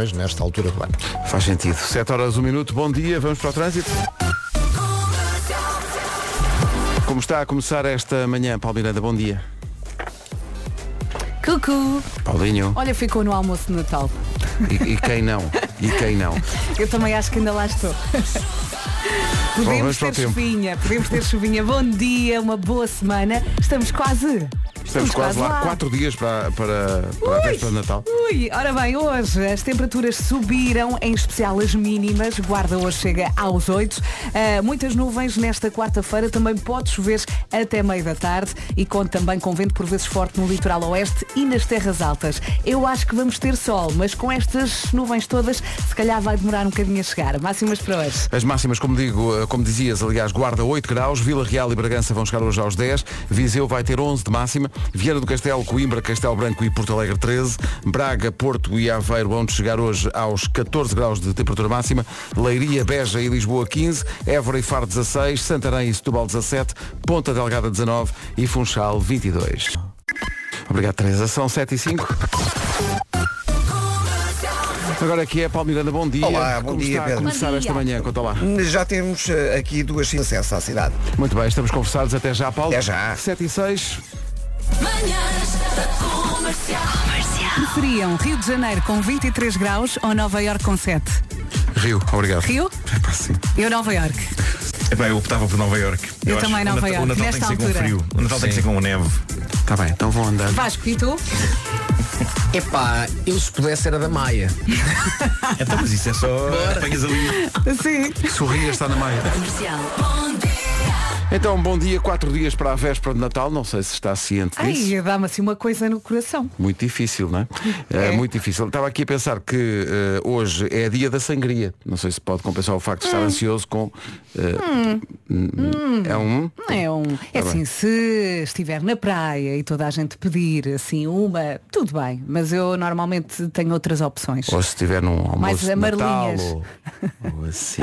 Mas nesta altura do ano. Faz sentido. 7 horas, 1 minuto. Bom dia, vamos para o trânsito. Como está a começar esta manhã, Paulo Miranda, bom dia. Cucu! Paulinho. Olha, ficou no almoço de Natal. E, e quem não? E quem não? Eu também acho que ainda lá estou. Podemos ter chuvinha, podemos ter chuvinha. Bom dia, uma boa semana. Estamos quase. Estamos quase lá. Quatro dias para, para, para a véspera de Natal. Ui, ora bem, hoje as temperaturas subiram, em especial as mínimas. Guarda hoje chega aos 8. Ah, muitas nuvens nesta quarta-feira. Também pode chover até meio da tarde e conta também com vento por vezes forte no litoral oeste e nas terras altas. Eu acho que vamos ter sol, mas com estas nuvens todas, se calhar vai demorar um bocadinho a chegar. Máximas para hoje. As máximas, como digo, eh, como dizias, aliás, Guarda 8 graus, Vila Real e Bragança vão chegar hoje aos 10, Viseu vai ter 11 de máxima, Viana do Castelo, Coimbra, Castelo Branco e Porto Alegre 13, Braga, Porto e Aveiro vão chegar hoje aos 14 graus de temperatura máxima, Leiria, Beja e Lisboa 15, Évora e Faro 16, Santarém e Setúbal 17, Ponta Delgada 19 e Funchal 22. Obrigado, Teresa. São 7 e 5. Agora aqui é Paulo Miranda, bom dia. Olá, bom Como dia, está a começar Bom dia. esta manhã? Conta lá. Já temos eh, aqui duas acesso à cidade. Muito bem, estamos conversados até já, Paulo. Até já. 7 e 6. Preferiam Rio de Janeiro com 23 graus ou Nova Iorque com 7? Rio, obrigado. Rio? Epá, sim. Eu Nova Iorque. Epá, eu optava por Nova York. Eu acho também Nova Iorque, O Natal tem nesta que ser com frio. O Natal tem que ser com neve. Está bem, então vão andando. Vasco, e tu? Epá, eu se pudesse era da Maia. Então, mas isso é só. Apanhas ali. Sim. Sorria está na maia. Então, bom dia, quatro dias para a véspera de Natal. Não sei se está ciente disso. Ai, dá-me assim uma coisa no coração. Muito difícil, não é? É. É muito difícil. Estava aqui a pensar que eh, hoje é dia da sangria. Não sei se pode compensar o facto de Hum. estar ansioso com. eh, É um. É um. É Tá assim, bem. se estiver na praia e toda a gente pedir assim uma, tudo bem, mas eu normalmente tenho outras opções. Ou se estiver num almoço Mais de Natal ou, ou assim.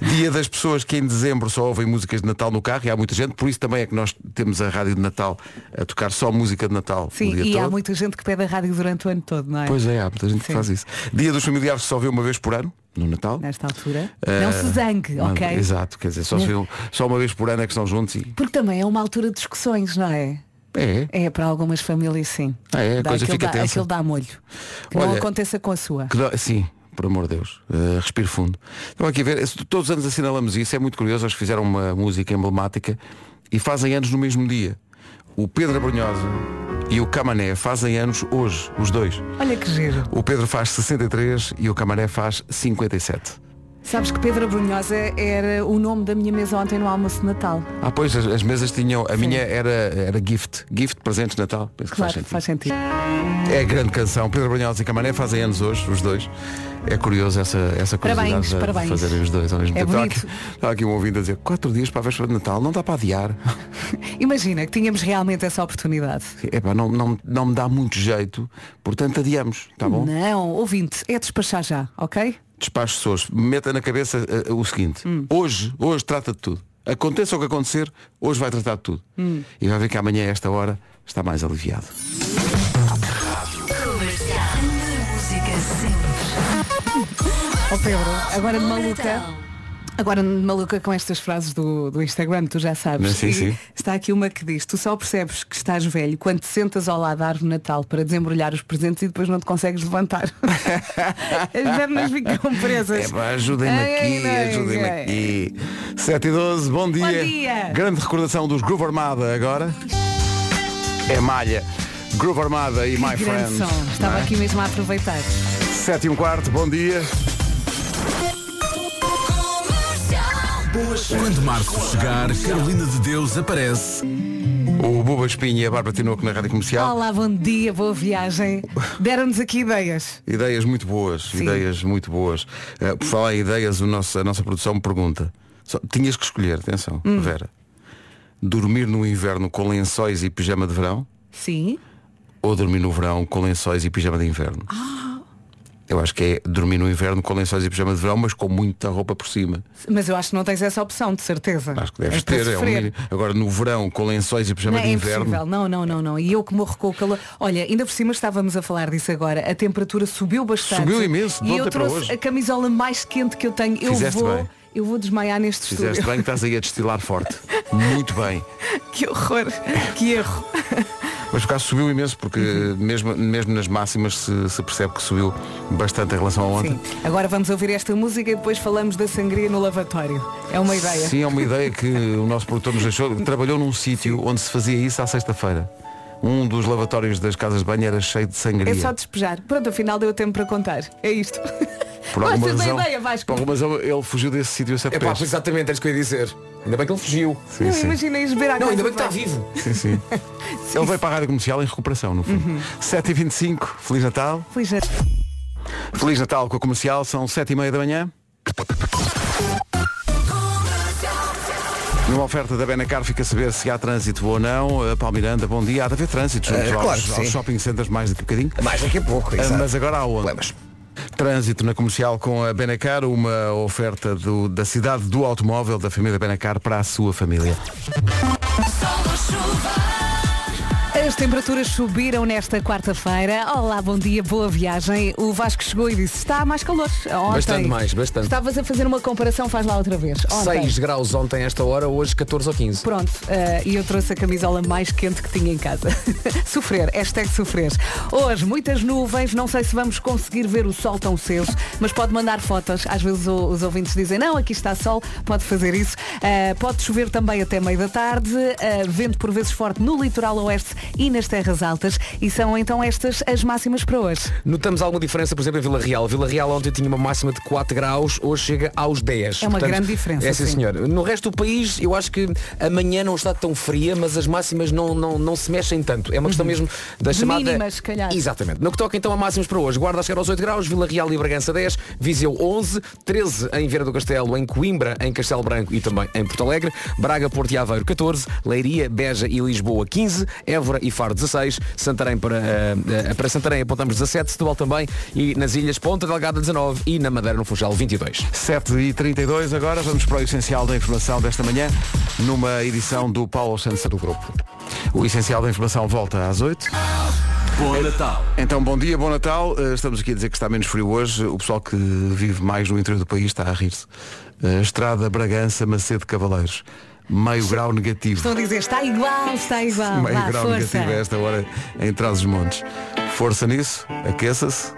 Dia das pessoas que em dezembro só ouvem músicas de Natal no carro e há muita gente, por isso também é que nós temos a rádio de Natal a tocar só música de Natal Sim, e todo. há muita gente que pede a rádio durante o ano todo, não é? Pois é, há muita gente que Sim. faz isso. Dia dos familiares que só vê uma vez por ano, no Natal. Nesta altura. Eh, Não se zangue, manda- ok? Exato, quer dizer, só, se vê, só uma vez por ano é que estão juntos e. Porque também é uma altura de discussões, não é? É. É para algumas famílias sim. Ah, é, Dá coisa aquele fica dá, tensa. Aquele dá molho. Que não Olha, aconteça com a sua. Que sim, por amor de Deus. Uh, respiro fundo. Estão aqui a ver, todos os anos assinalamos isso, é muito curioso, eles fizeram uma música emblemática e fazem anos no mesmo dia. O Pedro Abrunhosa e o Camané fazem anos hoje, os dois. Olha que giro. O Pedro faz 63 e o Camané faz 57. Sabes que Pedro Abrunhosa era o nome da minha mesa ontem no almoço de Natal. Ah, pois, as, as mesas tinham, a minha era, era gift, gift presentes de Natal. Penso que Claro, faz sentido. faz sentido. É a grande canção. Pedro Brunhosa e Camané fazem anos hoje, os dois. É curioso essa, essa curiosidade Parabéns, de parabéns. fazerem os dois ao mesmo É tempo. Estava bonito. aqui, estava aqui um ouvido a dizer, quatro dias para a véspera de Natal, não dá para adiar. Imagina que tínhamos realmente essa oportunidade. Epá, não, não, não me dá muito jeito, portanto adiamos, tá bom? Não, ouvinte, é despachar já, ok? Despacho hoje. Meta na cabeça eh, o seguinte, Hum. hoje, hoje trata de tudo. Aconteça o que acontecer, hoje vai tratar de tudo. Hum. E vai ver que amanhã a esta hora está mais aliviado. Ó Pedro, agora de maluca. Agora maluca com estas frases do, do Instagram, tu já sabes. Sim, sim. Está aqui uma que diz, tu só percebes que estás velho quando te sentas ao lado da árvore Natal para desembrulhar os presentes e depois não te consegues levantar. As pernas ficam presas. É ajudem-me aqui, ajudem-me aqui. 7 e 12, bom dia. Bom dia. Grande recordação dos Groove Armada agora. É malha. Groove Armada e My Grande Friends. som. Estava é? aqui mesmo a aproveitar. 7 e um quarto, bom dia. Quando Marco chegar, Carolina de Deus aparece. O Buba Espinho e a Bárbara Tinoco na Rádio Comercial. Olá, bom dia, boa viagem. Deram-nos aqui ideias. Ideias muito boas, Sim. ideias muito boas. Eh, por falar em ideias, o nosso- a nossa produção me pergunta. Só- tinhas que escolher, atenção, Hum. Vera. Dormir no inverno com lençóis e pijama de verão Sim. ou dormir no verão com lençóis e pijama de inverno? Eu acho que é dormir no inverno com lençóis e pijama de verão, mas com muita roupa por cima. Mas eu acho que não tens essa opção, de certeza. Acho que deves É ter. É um mínimo. Agora no verão com lençóis e pijama Não, de é inverno. impossível, não, não, não, não. E eu que morro com o calor. Olha, ainda por cima estávamos a falar disso agora. A temperatura subiu bastante. Subiu imenso, de E eu trouxe a camisola mais quente que eu tenho. Eu Fizeste vou, bem. eu vou desmaiar neste Fizeste estúdio. bem que estás aí a destilar forte. Muito bem. que horror, que erro. Mas por acaso subiu imenso porque Uhum. mesmo, mesmo nas máximas se, se percebe que subiu bastante em relação a ontem. Sim. Agora vamos ouvir esta música e depois falamos da sangria no lavatório. É uma ideia. Sim, é uma ideia que o nosso produtor nos deixou. Trabalhou num sítio onde se fazia isso à sexta-feira. Um dos lavatórios das casas de banho era cheio de sangria. É só despejar. Pronto, afinal deu tempo para contar. É isto. Por alguma Gostas da razão, ideia, Vasco? por alguma razão ele fugiu desse sítio a ser É pá, preso. exatamente, é isso que eu ia dizer. Ainda bem que ele fugiu. Sim, Não, sim. imagina ires beber à Não, ainda bem que está vivo. Sim, sim. Ele veio para a rádio comercial em recuperação, no fundo. Uhum. 7h25, Feliz Natal. Feliz Natal. Feliz Natal com a comercial, são 7h30 da manhã. Numa oferta da Benacar fica a saber se há trânsito ou não. A Palmiranda, bom dia. Há de haver trânsito junto Eh, aos, claro que aos sim. shopping centers mais daqui a bocadinho. Mais daqui a pouco. Exato. Mas agora há onde? Problemas. Trânsito na comercial com a Benacar, uma oferta do- da cidade do automóvel da família Benacar para a sua família. As temperaturas subiram nesta quarta-feira. Olá, bom dia, boa viagem. O Vasco chegou e disse, está mais calor. Ontem, Bastante mais, bastante. Estavas a fazer uma comparação, faz lá outra vez. Ontem. 6 graus ontem esta hora, hoje 14 ou 15. Pronto, eh, e eu trouxe a camisola mais quente que tinha em casa. sofrer, hashtag sofrer. Hoje, muitas nuvens, não sei se vamos conseguir ver o sol tão cedo, mas pode mandar fotos. Às vezes o- os ouvintes dizem, não, aqui está sol, pode fazer isso. Eh, pode chover também até meio da tarde, eh, vento por vezes forte no litoral oeste e nas terras altas. E são então estas as máximas para hoje. Notamos alguma diferença, por exemplo, em Vila Real. Vila Real ontem tinha uma máxima de 4 graus, hoje chega aos 10. É uma grande diferença, É sim, sim. senhor. No resto do país, eu acho que amanhã não está tão fria, mas as máximas não, não, não se mexem tanto. É uma questão mesmo da Uhum. De chamada... mínimas, calhar. Exatamente. No que toca então a máximas para hoje. Guarda a chegar aos 8 graus, Vila Real e Bragança 10, Viseu 11, 13 em Vieira do Castelo, em Coimbra, em Castelo Branco e também em Porto Alegre, Braga, Porto e Aveiro 14, Leiria, Beja e Lisboa 15, Évora e Faro 16, Santarém para, eh, eh, para Santarém apontamos 17, Setúbal também e nas ilhas Ponta Delgada 19 e na Madeira no Funchal 22. 7h32 agora, vamos para o essencial da informação desta manhã, numa edição do Paulo Santos do Grupo. O essencial da informação volta às 8 Bom Natal. Então, bom dia, bom Natal. Uh, Estamos aqui a dizer que está menos frio hoje. O pessoal que vive mais no interior do país está a rir-se. Uh, Estrada Bragança, Macedo Cavaleiros. Meio grau negativo. Estão a dizer, está igual, está igual. Meio Vá, grau força. negativo a esta hora em trás os montes. Força nisso, aqueça-se.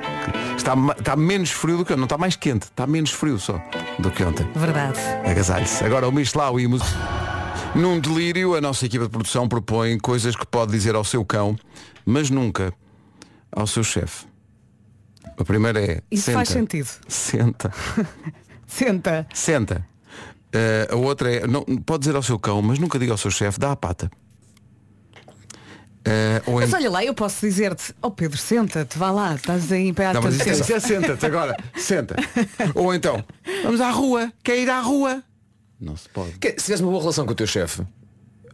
Está, está menos frio do que ontem. Não está mais quente, está menos frio só do que ontem. Verdade. Agasalhe-se. Agora o Michelau e o música. Num delírio, a nossa equipa de produção propõe coisas que pode dizer ao seu cão, mas nunca ao seu chefe. A primeira é. Isso senta. faz sentido. Senta. Senta. Senta. Eh, a outra é. Não, pode dizer ao seu cão, mas nunca diga ao seu chefe, dá a pata. Eh, ou Mas em- olha lá, eu posso dizer-te, oh Pedro, senta-te, vá lá, estás aí em pé Não, mas isso é, é senta-te agora. Senta. Ou então, vamos à rua. Quer ir à rua? Não se pode. Que- Se tiveres uma boa relação com o teu chefe,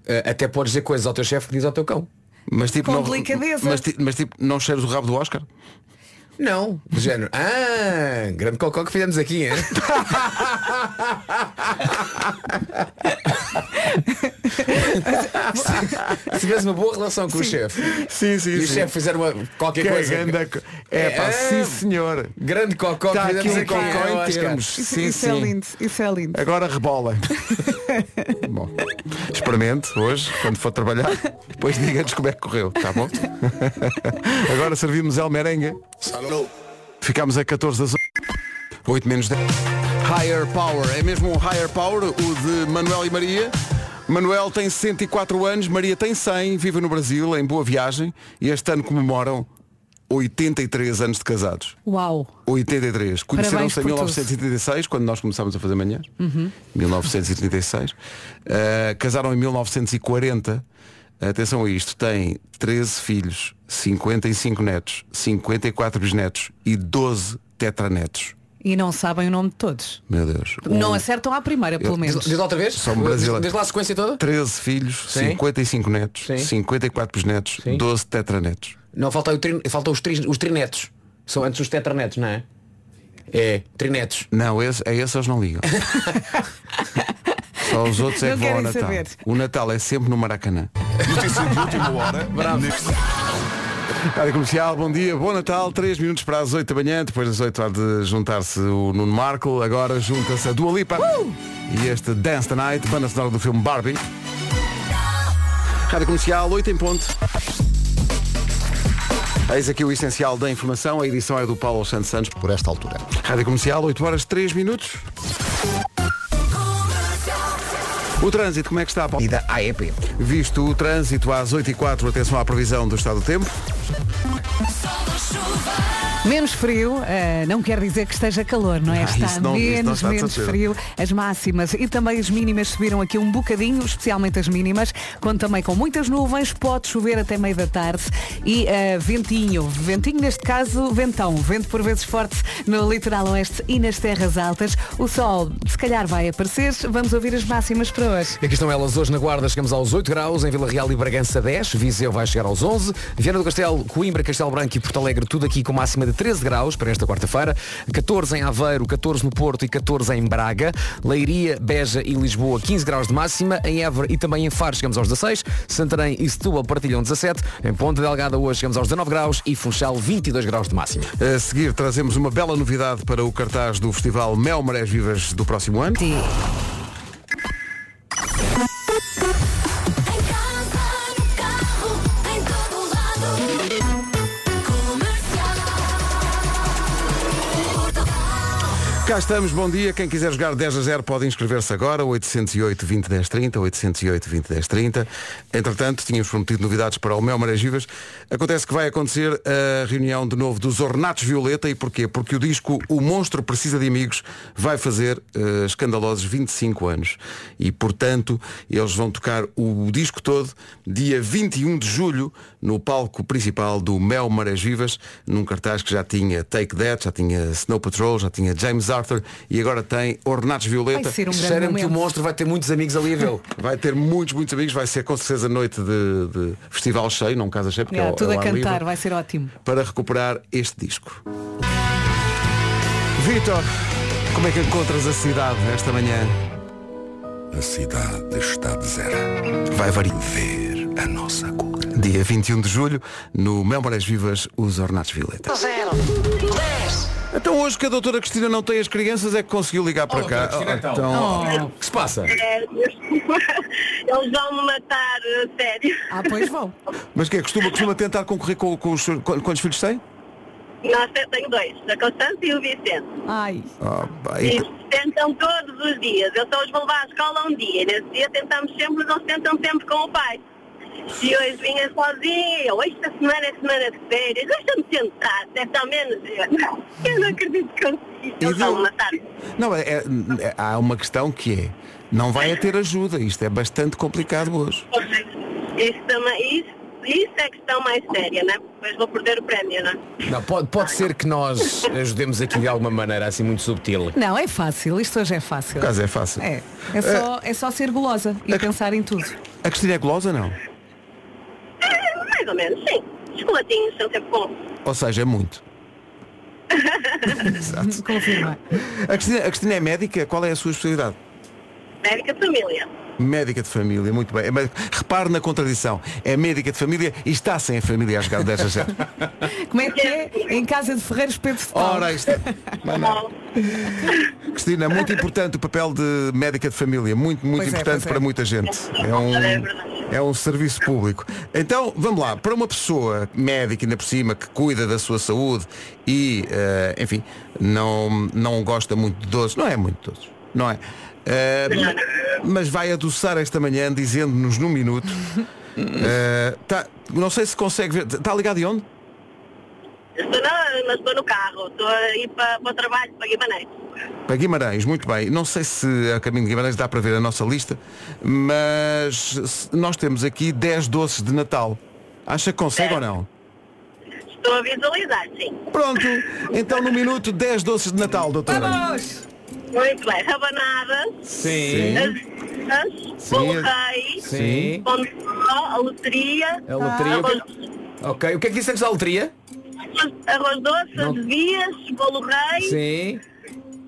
eh, até podes dizer coisas ao teu chefe que diz ao teu cão. Mas tipo, Com não, mas, mas tipo, não cheiras o rabo do Oscar? Não, do género. Ah, grande cocó que fizemos aqui, hein? Se tiveres uma boa relação com o chefe Sim, sim, e o chefe fizer uma, qualquer Que coisa. ganda co- É pá, É, sim senhor. Grande cocó Está que aqui fizemos um aqui. cocó em Oscar? termos. Isso, Sim, isso é sim. lindo, isso é lindo. Agora rebola. bom, experimente hoje, quando for trabalhar, depois diga-nos como é que correu, tá bom? Agora servimos El Merengue. Ficamos a 14 das 8. 8 menos 10. Higher Power, é mesmo um Higher Power, o de Manuel e Maria. Manuel tem 104 anos, Maria tem 100, vive no Brasil, em boa viagem, e este ano comemoram 83 anos de casados. Uau. 83. Conheceram-se em por tudo. 1936, quando nós começámos a fazer manhãs. 1936. Uh, casaram em 1940. Atenção a isto. Tem 13 filhos, 55 netos, 54 bisnetos e 12 tetranetos. E não sabem o nome de todos. Meu Deus. Não Um- acertam à primeira, pelo Diz, menos. diz lá outra vez? São brasileiros. Diz, diz lá a sequência toda? 13 filhos, Sim. 55 netos, Sim. 54 bisnetos, Sim. 12 tetranetos. Não, falta, o tri, falta os, tri, os trinetos. São antes os tetranetos, não é? É, trinetos. Não, esse, a esses eles não ligam. Só os outros é que vão ao Natal. saber. O Natal é sempre no Maracanã. Notícia de última hora. Neste- Rádio Comercial, bom dia, bom Natal, 3 minutos para as 8 da manhã, depois das 8 há de juntar-se o Nuno Marco, agora junta-se a Dua Lipa e este Dance the Night, banda sonora do filme Barbie. Rádio Comercial, 8 em ponto. Eis aqui o essencial da informação, a edição é do Paulo Santos Santos. Por esta altura. Rádio Comercial, 8 horas 3 minutos. O trânsito, como é que está, Paulo? E da AEP. Visto o trânsito às 8 e 4 atenção à previsão do estado do tempo. Menos frio, eh, não quer dizer que esteja calor, não é? Ah, está não- menos, está menos frio. As máximas e também as mínimas subiram aqui um bocadinho, especialmente as mínimas, quando também com muitas nuvens, pode chover até meio da tarde e eh, ventinho. Ventinho, neste caso, ventão. Vento por vezes forte no litoral oeste e nas terras altas. O sol, se calhar, vai aparecer. Vamos ouvir as máximas para hoje. E aqui estão elas hoje na Guarda, chegamos aos 8 graus, em Vila Real e Bragança 10, Viseu vai chegar aos 11, Viana do Castelo, Coimbra, Castelo Branco e Porto Alegre, tudo aqui com máxima de 13 graus para esta quarta-feira, 14 em Aveiro, 14 no Porto e 14 em Braga, Leiria, Beja e Lisboa 15 graus de máxima, em Évora e também em Faro chegamos aos 16, Santarém e Setúbal partilham 17, em Ponta Delgada hoje chegamos aos 19 graus e Funchal 22 graus de máxima. A seguir trazemos uma bela novidade para o cartaz do Festival Mel Marés Vivas do próximo ano. Em Cá estamos, bom dia. Quem quiser jogar 10 a 0 pode inscrever-se agora, 808 20 10 30, 808 20 10 30. Entretanto, tínhamos prometido novidades para o Mel Marés Vivas. Acontece que vai acontecer a reunião de novo dos Ornatos Violeta e porquê? Porque o disco O Monstro Precisa de Amigos vai fazer eh, escandalosos 25 anos. E, portanto, eles vão tocar o disco todo dia 21 de julho no palco principal do Mel Marés Vivas, num cartaz que já tinha Take That, já tinha Snow Patrol, já tinha James Arthur e agora tem Ornatos Violeta. Vai ser um grande Cheira-me que o monstro vai ter muitos amigos ali a vê-lo. Vai ter muitos, muitos amigos, vai ser com certeza noite de, de festival cheio, não casa cheio, porque é, o- tudo é a cantar, livre, vai ser ótimo. para recuperar este disco. Vitor, como é que encontras a cidade esta manhã? A cidade está deserta. Vai variar. Ver a nossa cor. Dia 21 de julho, no Memórias Vivas, os Ornatos Violeta. Então hoje que a doutora Cristina não tem as crianças é que conseguiu ligar para cá. então. O que se passa? É. Eles vão me matar, a sério. Ah, pois vão. Mas que é, costuma, costuma tentar concorrer com, com os seus- quantos filhos tem? Nós te- tenho dois, a Constância e o Vicente. Ai. Ah, pá, E e- tentam todos os dias. Eu só os vou levar à escola um dia. E nesse dia tentamos sempre, eles tentam sempre com o pai. E hoje vinha sozinha, eu, esta semana é semana de férias, deixa-me tentar, deve ao menos. Eu, não, eu não acredito que vão me matar. Não, é, é- é- há uma questão que é, não vai a ter ajuda, isto é bastante complicado hoje. Isso, também, isso, isso é a questão mais séria, né? Depois vou perder o prémio, né? Não, pode, pode ser que nós ajudemos aqui de alguma maneira assim muito subtil. Não, é fácil. Isto hoje é fácil. Caso é fácil. É. É só, é só ser gulosa e É- pensar em tudo. A Cristina é gulosa não? Mais ou menos, sim. Os chocolatinhos são sempre bons. Ou seja, é muito. Exato. Confirma. A Cristina, a Cristina é médica, qual é a sua especialidade? Médica de família. Médica de família, muito bem. É médica- Repare na contradição. É médica de família e está sem a família a jogar 10 a 0. Como é que é? Em casa de Ferreiros Pedro de Paulo. Ora, isto. Mas não. Cristina, muito importante o papel de médica de família. Muito, muito Pois é, importante pois é. para muita gente. É um, É verdade. É um serviço público. Então, vamos lá. Para uma pessoa médica, ainda por cima, que cuida da sua saúde e, eh, enfim, não, não gosta muito de doces. Não é muito doces. Não é? Eh, mas vai adoçar esta manhã dizendo-nos num minuto. eh, tá, não sei se consegue ver. Está ligado de onde? Estou, na, mas estou no carro. Estou a ir para, para o trabalho, para Guimarães. Para Guimarães, muito bem. Não sei se a caminho de Guimarães dá para ver a nossa lista, mas nós temos aqui 10 doces de Natal. Acha que consegue ou não? Estou a visualizar, sim. Pronto, então no minuto 10 doces de Natal, doutora. Vamos! Muito bem. Rabanadas, Sim. as, bolo rei, Sim. pão de a loteria, A loteria. a Ok, o que é que disse antes da loteria? Arroz, doce, Não. azevias, bolo rei, Sim.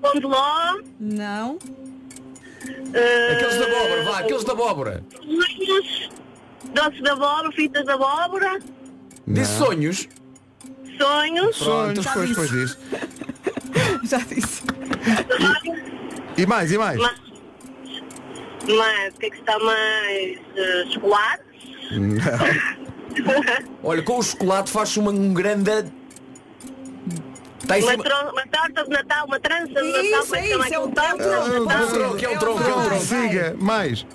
pão de ló, Não. eh, Aqueles da abóbora, vá, aqueles da abóbora. sonhos, doces de abóbora, fitas de abóbora, Disse sonhos. sonhos, Sonhos, pois, pois diz. Já disse. E mais, e mais? mas, mas o que é que está mais? eh, chocolate? Olha, com o chocolate faz uma um grande. Está em Uma, cima. tro- uma torta de Natal, uma trança de Natal, Isso, como é que é chama isso, é aquilo? um Torta de tronco. É um Natal, tronco, é um tronco, é um tronco. Siga, mais.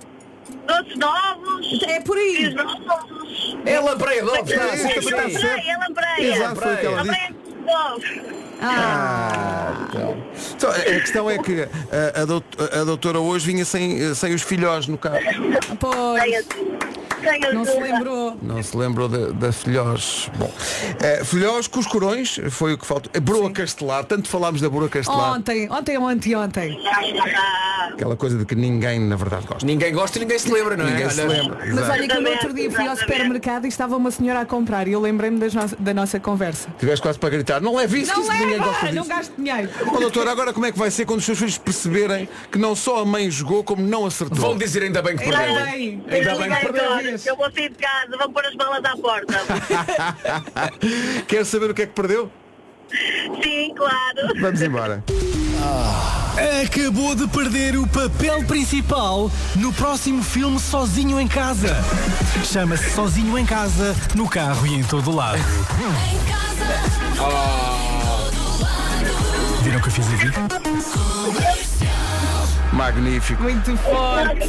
doces de ovos, É por aí. fios de ovos. É lampreia de ovos, está, É isso, sim, está sim. certo. Lampreia, lampreia. Exato, foi o que ela disse. Lampreia de ovos. Ah, Então, a questão é que a, a dout- a doutora hoje vinha sem, sem os filhós no carro. pois. Tenho Não se lembrou. Não se lembrou da, da filhós. Bom, eh, filhós com os corões foi o que faltou. A broa castelar, tanto falámos da broa castelar, Ontem, ontem ou anteontem. Aquela coisa de que ninguém na verdade gosta. Ninguém gosta e ninguém se lembra, não é? Ninguém se Olha, lembra. Mas Exato. olha que no outro dia fui ao Exatamente. supermercado e estava uma senhora a comprar e eu lembrei-me das no- da nossa conversa. Tiveste quase para gritar, não leve isso, que Não isso ninguém gosta leva, não disso. gasto dinheiro. Ó doutor, agora como é que vai ser quando os seus filhos perceberem que não só a mãe jogou, como não acertou? Vão dizer ainda bem que Ainda perdeu. bem. Ainda bem que perdeu. Eu vou sair de casa, vão pôr as malas à porta. Quer saber o que é que perdeu? Sim, claro. Vamos embora. Acabou de perder o papel principal no próximo filme Sozinho em Casa. Chama-se Sozinho em Casa, no carro e em todo lado. Em casa, Viram o que eu fiz aqui? Magnífico. Muito forte.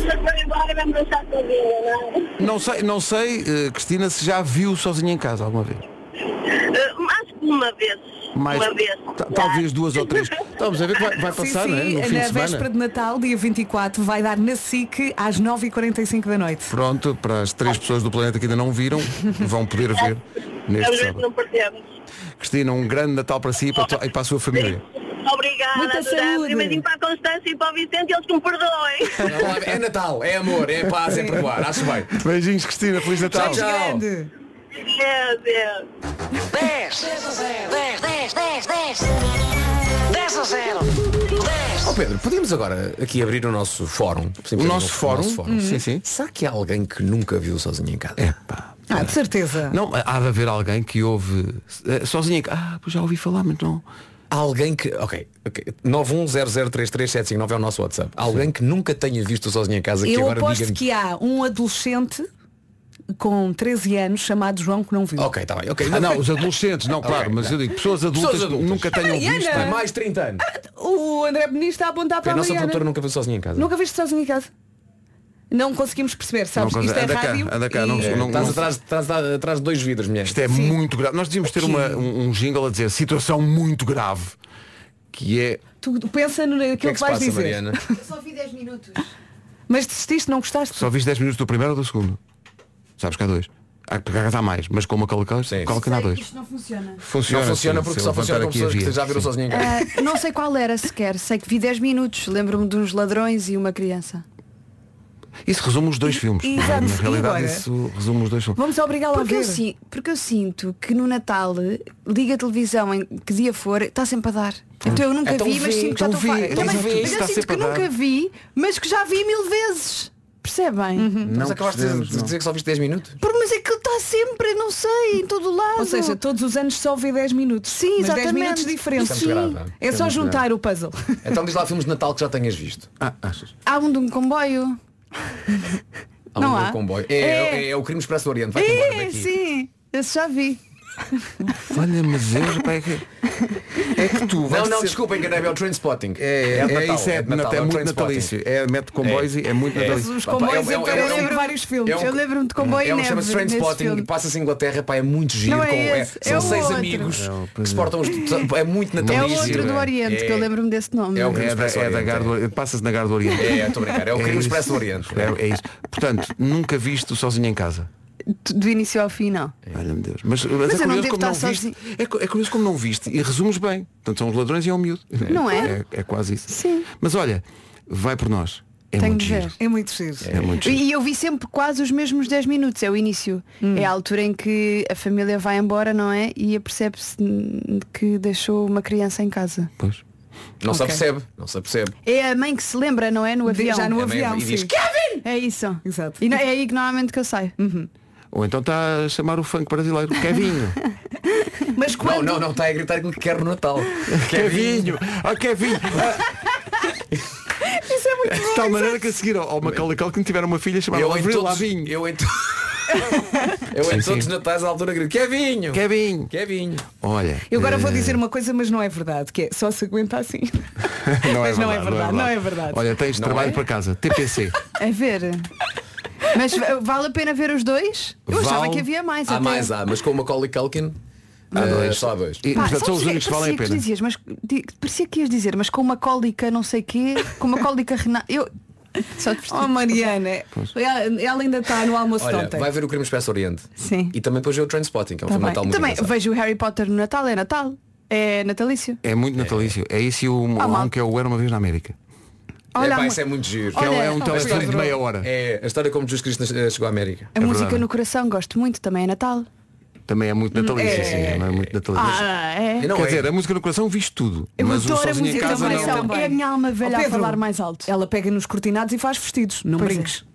Não é? Sei, não sei, eh, Cristina, se já viu sozinha em casa alguma vez. Uh, acho que uma vez. Mais, Uma vez. ta- talvez duas ou três. Estamos a ver que vai, vai passar, sim, não é? sim, No fim na de véspera semana. de Natal, dia 24, vai dar na SIC às 9h45 da noite. Pronto, para as três pessoas do planeta que ainda não viram, vão poder ver neste ver se sábado. não perdemos. Cristina, um grande Natal para si e para, e para a sua família. Obrigada, Muita saúde. E beijinho para a Constância e para o Vicente, eles que me perdoem. É Natal, é amor, é paz, é perdoar. Acho bem. Beijinhos, Cristina, Feliz Natal. Tchau, tchau. Grande. Deus, Deus. 10, 10, 10, 10, 10. 10 a 0. 10. Ó Pedro, podíamos agora aqui abrir o nosso fórum. O nosso abrir fórum, sim, sim. Será que há alguém que nunca viu sozinho em casa? Epá. Ah, de certeza. Não, há de haver alguém que ouve eh, sozinho em casa. Ah, pois já ouvi falar, mas não. Há Alguém que. Ok, ok. 910033759 é o nosso WhatsApp. Alguém que nunca tenha visto o sozinho em casa que Eu agora aposto que há um adolescente com 13 anos chamado João que não viu. Ok, está bem. Ok. Ah, não, os adolescentes, não, claro, Ok, mas não. eu digo, pessoas adultas, Pessoas adultas. que nunca tenham Mariana. visto. Tem mais 30 anos. O André Benito está a apontar para A a nossa Mariana. produtora nunca viu sozinho em casa. Nunca viste sozinho em casa? Não conseguimos perceber, sabes? Não, Isto é anda cá, rádio. anda cá, e- não- É, não- estás atrás, atrás, atrás de dois vidros, mulher. Isto é muito grave. Nós devíamos ter uma, um, um jingle a dizer situação muito grave. Que é. Tu pensa no O que naquilo é que, que vais passa, dizer. Mariana? Só vi 10 minutos. Mas desististe, não gostaste? Só viste 10 minutos do primeiro ou do segundo? Sabes que há dois. Há que pegar há mais, mas com uma coloca Sim. coloca há dois. Isto não funciona. Funciona, Não funciona sim, porque só eu funciona com pessoas que já viram Sim. em casa. Ah, não sei qual era sequer. Sei que vi 10 minutos. Lembro-me de uns ladrões e uma criança. Isso resume os dois filmes. Exato. Na E realidade agora? isso resume os dois filmes. Vamos obrigá-lo a Porque eu, ver. si- porque eu sinto que no Natal liga a televisão em que dia for, está sempre a dar. Então eu nunca Então vi, mas sinto que já então estou vê, farta. então Mas, vê, mas está eu sinto sempre que a dar. nunca vi, mas que já vi mil vezes. Percebem? Mas Não acabaste de não. dizer que só viste 10 minutos? Porque mas é que está sempre, não sei, em todo o lado. Ou seja, todos os anos só vê 10 minutos. Sim, mas 10 exatamente. minutos diferentes. É muito grave, É só juntar o puzzle. Então diz lá filmes de Natal que já tenhas visto. Ah, achas? há um de um comboio. Não há? comboio. É, É. é, é o Crime Expresso do Oriente. Vai embora É, daqui. sim, esse já vi. Olha, mas Deus, pá, é que, é que tu vais Não, não, ser- desculpa, enganei, é o Trainspotting. É, de é, Natal, isso, é, de Natal, é, o muito natalício. É mete comboios e é muito É. natalício. Os comboios é é aparecem é um- em vários filmes. é um- Eu lembro-me de comboio É um neve chama-se Trainspotting, passa-se em Inglaterra, pá, é muito giro. Não é com, é- esse, são é seis outro. amigos que se é. portam. os- É muito É o natalício. outro do Oriente, que eu lembro-me desse nome. É o É Crime Expresso é da Oriente. Gar do. Passa-se na Gar do Oriente. É, estou a brincar, é o Crime. Expresso do Oriente. É, é isso. Portanto, nunca viste o sozinho em casa. Do início ao fim, não. Olha-me Deus. Mas, mas, eu é não curioso devo como não estar viste. É, é curioso como não viste e resumes bem. Portanto, são os ladrões e é um miúdo. Não é? É, é quase isso. Sim. Mas olha, vai por nós. É Tenho muito de ver. giro. É muito giro. É muito giro. E eu vi sempre quase os mesmos 10 minutos, é o início. Hum. É a altura em que a família vai embora, não é? E apercebe-se que deixou uma criança em casa. Pois. Não se Ok. apercebe, não se apercebe. É a mãe que se lembra, não é? No avião. já no É mãe avião, e diz. Kevin! É isso. Exato. E não- é aí que normalmente que eu saio. Ou então está a chamar o funk brasileiro. Kevinho. Mas Não, quando... não, não, está a gritar aquilo que quer no Natal. Kevinho. Ah, Kevinho. Isso é muito De tal maneira que a seguir ao Macaulay Culkin tiveram uma filha chamada Eu Avril Lavigne. eu em, to- eu em todos os natais à altura grito Kevinho! Kevinho. Kevinho! Olha. Eu agora vou eh, dizer uma coisa, mas não é verdade, que é só se aguenta assim. não mas não é verdade, não é verdade. Olha, tens Não trabalho é? para casa. TPC. A ver. Mas vale a pena ver os dois? Eu achava Vale. que havia mais. Há até. mais, há, mas com o Macaulay Culkin Há eh, dois. só há dois. E, Pá, são os sabes, únicos que valem a pena. dizias, mas di- parecia que ias dizer, mas com uma cólica não sei quê, com uma cólica renal. Eu. Só te Oh Mariana, ela, ela ainda está no almoço de Olha, ontem. vai ver o Crime Expresso Oriente. Sim. E também depois ver o Trainspotting, que é um Tá filme bem. Natal muito Também engraçado. vejo o Harry Potter no Natal, é Natal. É natalício. É muito natalício. É isso e o um mal. que é o Era uma vez na América. É, Olha, pá, a isso é muito giro. É, Olha, é um telefilme de meia hora. É a história como Jesus Cristo chegou à América. a música verdade. no coração, gosto muito, também é Natal. Também é muito natalício. É. sim, é muito natalício. Ah, é. Não Quer é. dizer, a música no coração viste tudo. Eu mas o adoro a sozinho em música casa no coração. É a minha alma velha Oh, a falar mais alto. Ela pega nos cortinados e faz vestidos, não Pois é. brinques.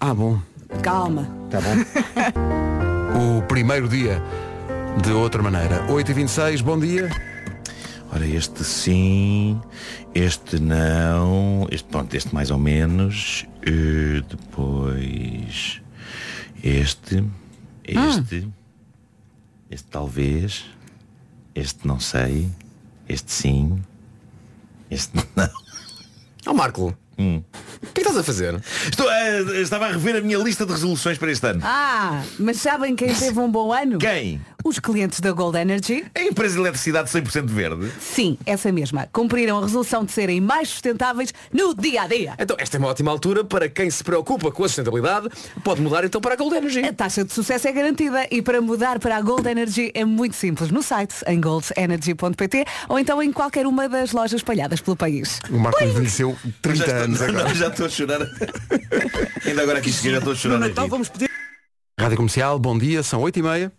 Ah, bom. Calma. Tá bom. o primeiro dia de outra maneira. 8h26, bom dia. Ora, este sim, este não, este pronto, este mais ou menos, depois este, este, este talvez, este não sei, este sim, este não. Ó Marco, Hum. o que é que estás a fazer? Estou, eh, estava a rever a minha lista de resoluções para este ano. Ah, mas sabem quem teve um bom ano? Quem? Os clientes da Gold Energy? A empresa de eletricidade 100% verde. Sim, essa mesma. Cumpriram a resolução de serem mais sustentáveis no dia a dia. Então, esta é uma ótima altura para quem se preocupa com a sustentabilidade, pode mudar então para a Gold Energy. A taxa de sucesso é garantida e para mudar para a Gold Energy é muito simples no site em goldenergy.pt ou então em qualquer uma das lojas espalhadas pelo país. O Marco envelheceu 30 já, anos estou, agora. não, já estou a chorar. Ainda agora aqui cheguei, já estou a chorar. a rir. vamos pedir. Rádio Comercial, bom dia, são 8h30.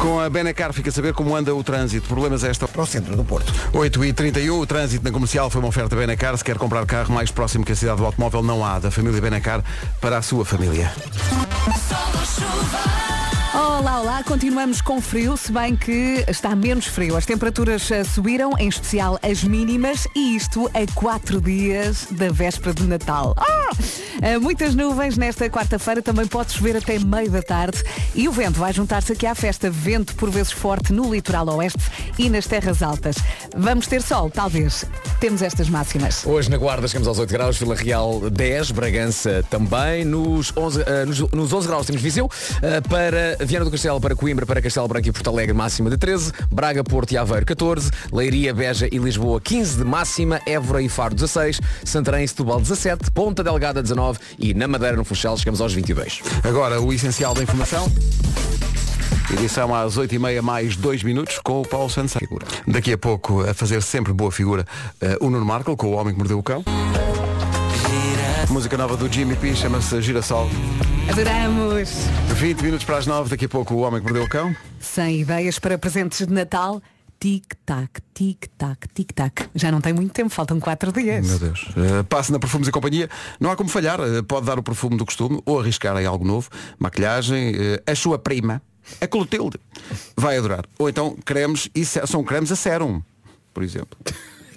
Com a Benacar fica a saber como anda o trânsito. Problemas esta Para o centro do Porto. 8h31, o trânsito na comercial foi uma oferta Benacar. Se quer comprar carro mais próximo que a cidade do automóvel, não há. Da família Benacar para a sua família. Olá, olá, continuamos com frio, se bem que está menos frio. As temperaturas eh, subiram, em especial as mínimas, e isto a quatro dias da véspera de Natal. Ah! Eh, Muitas nuvens nesta quarta-feira, também pode chover até meio da tarde. E o vento vai juntar-se aqui à festa. Vento por vezes forte no litoral oeste e nas terras altas. Vamos ter sol, talvez. Temos estas máximas. Hoje na Guarda chegamos aos 8 graus, Vila Real 10, Bragança também. Nos 11, eh, nos, nos 11 graus temos Viseu, eh, para Viana do Castelo, para Coimbra, para Castelo Branco e Porto Alegre máxima de 13, Braga, Porto e Aveiro 14, Leiria, Beja e Lisboa 15 de máxima, Évora e Faro 16, Santarém e Setúbal 17, Ponta Delgada 19 e na Madeira no Funchal chegamos aos 22. Agora, o essencial da informação. Edição às 8h30 mais 2 minutos com o Paulo Santos. Daqui a pouco, a fazer sempre boa figura, eh, o Nuno Marco com o Homem que Mordeu o Cão. Música nova do Jimmy P chama-se Girassol. Adoramos! 20 minutos para as 9, daqui a pouco o Homem que Mordeu o Cão. Sem ideias para presentes de Natal. Tic-tac, tic-tac, tic-tac. Já não tem muito tempo, faltam quatro dias. Meu Deus. Uh, passe na Perfumes e Companhia. Não há como falhar. Uh, pode dar o perfume do costume ou arriscar em algo novo. Maquilhagem, uh, a sua prima, a Clotilde, vai adorar. Ou então cremes, e são cremes a sérum, por exemplo.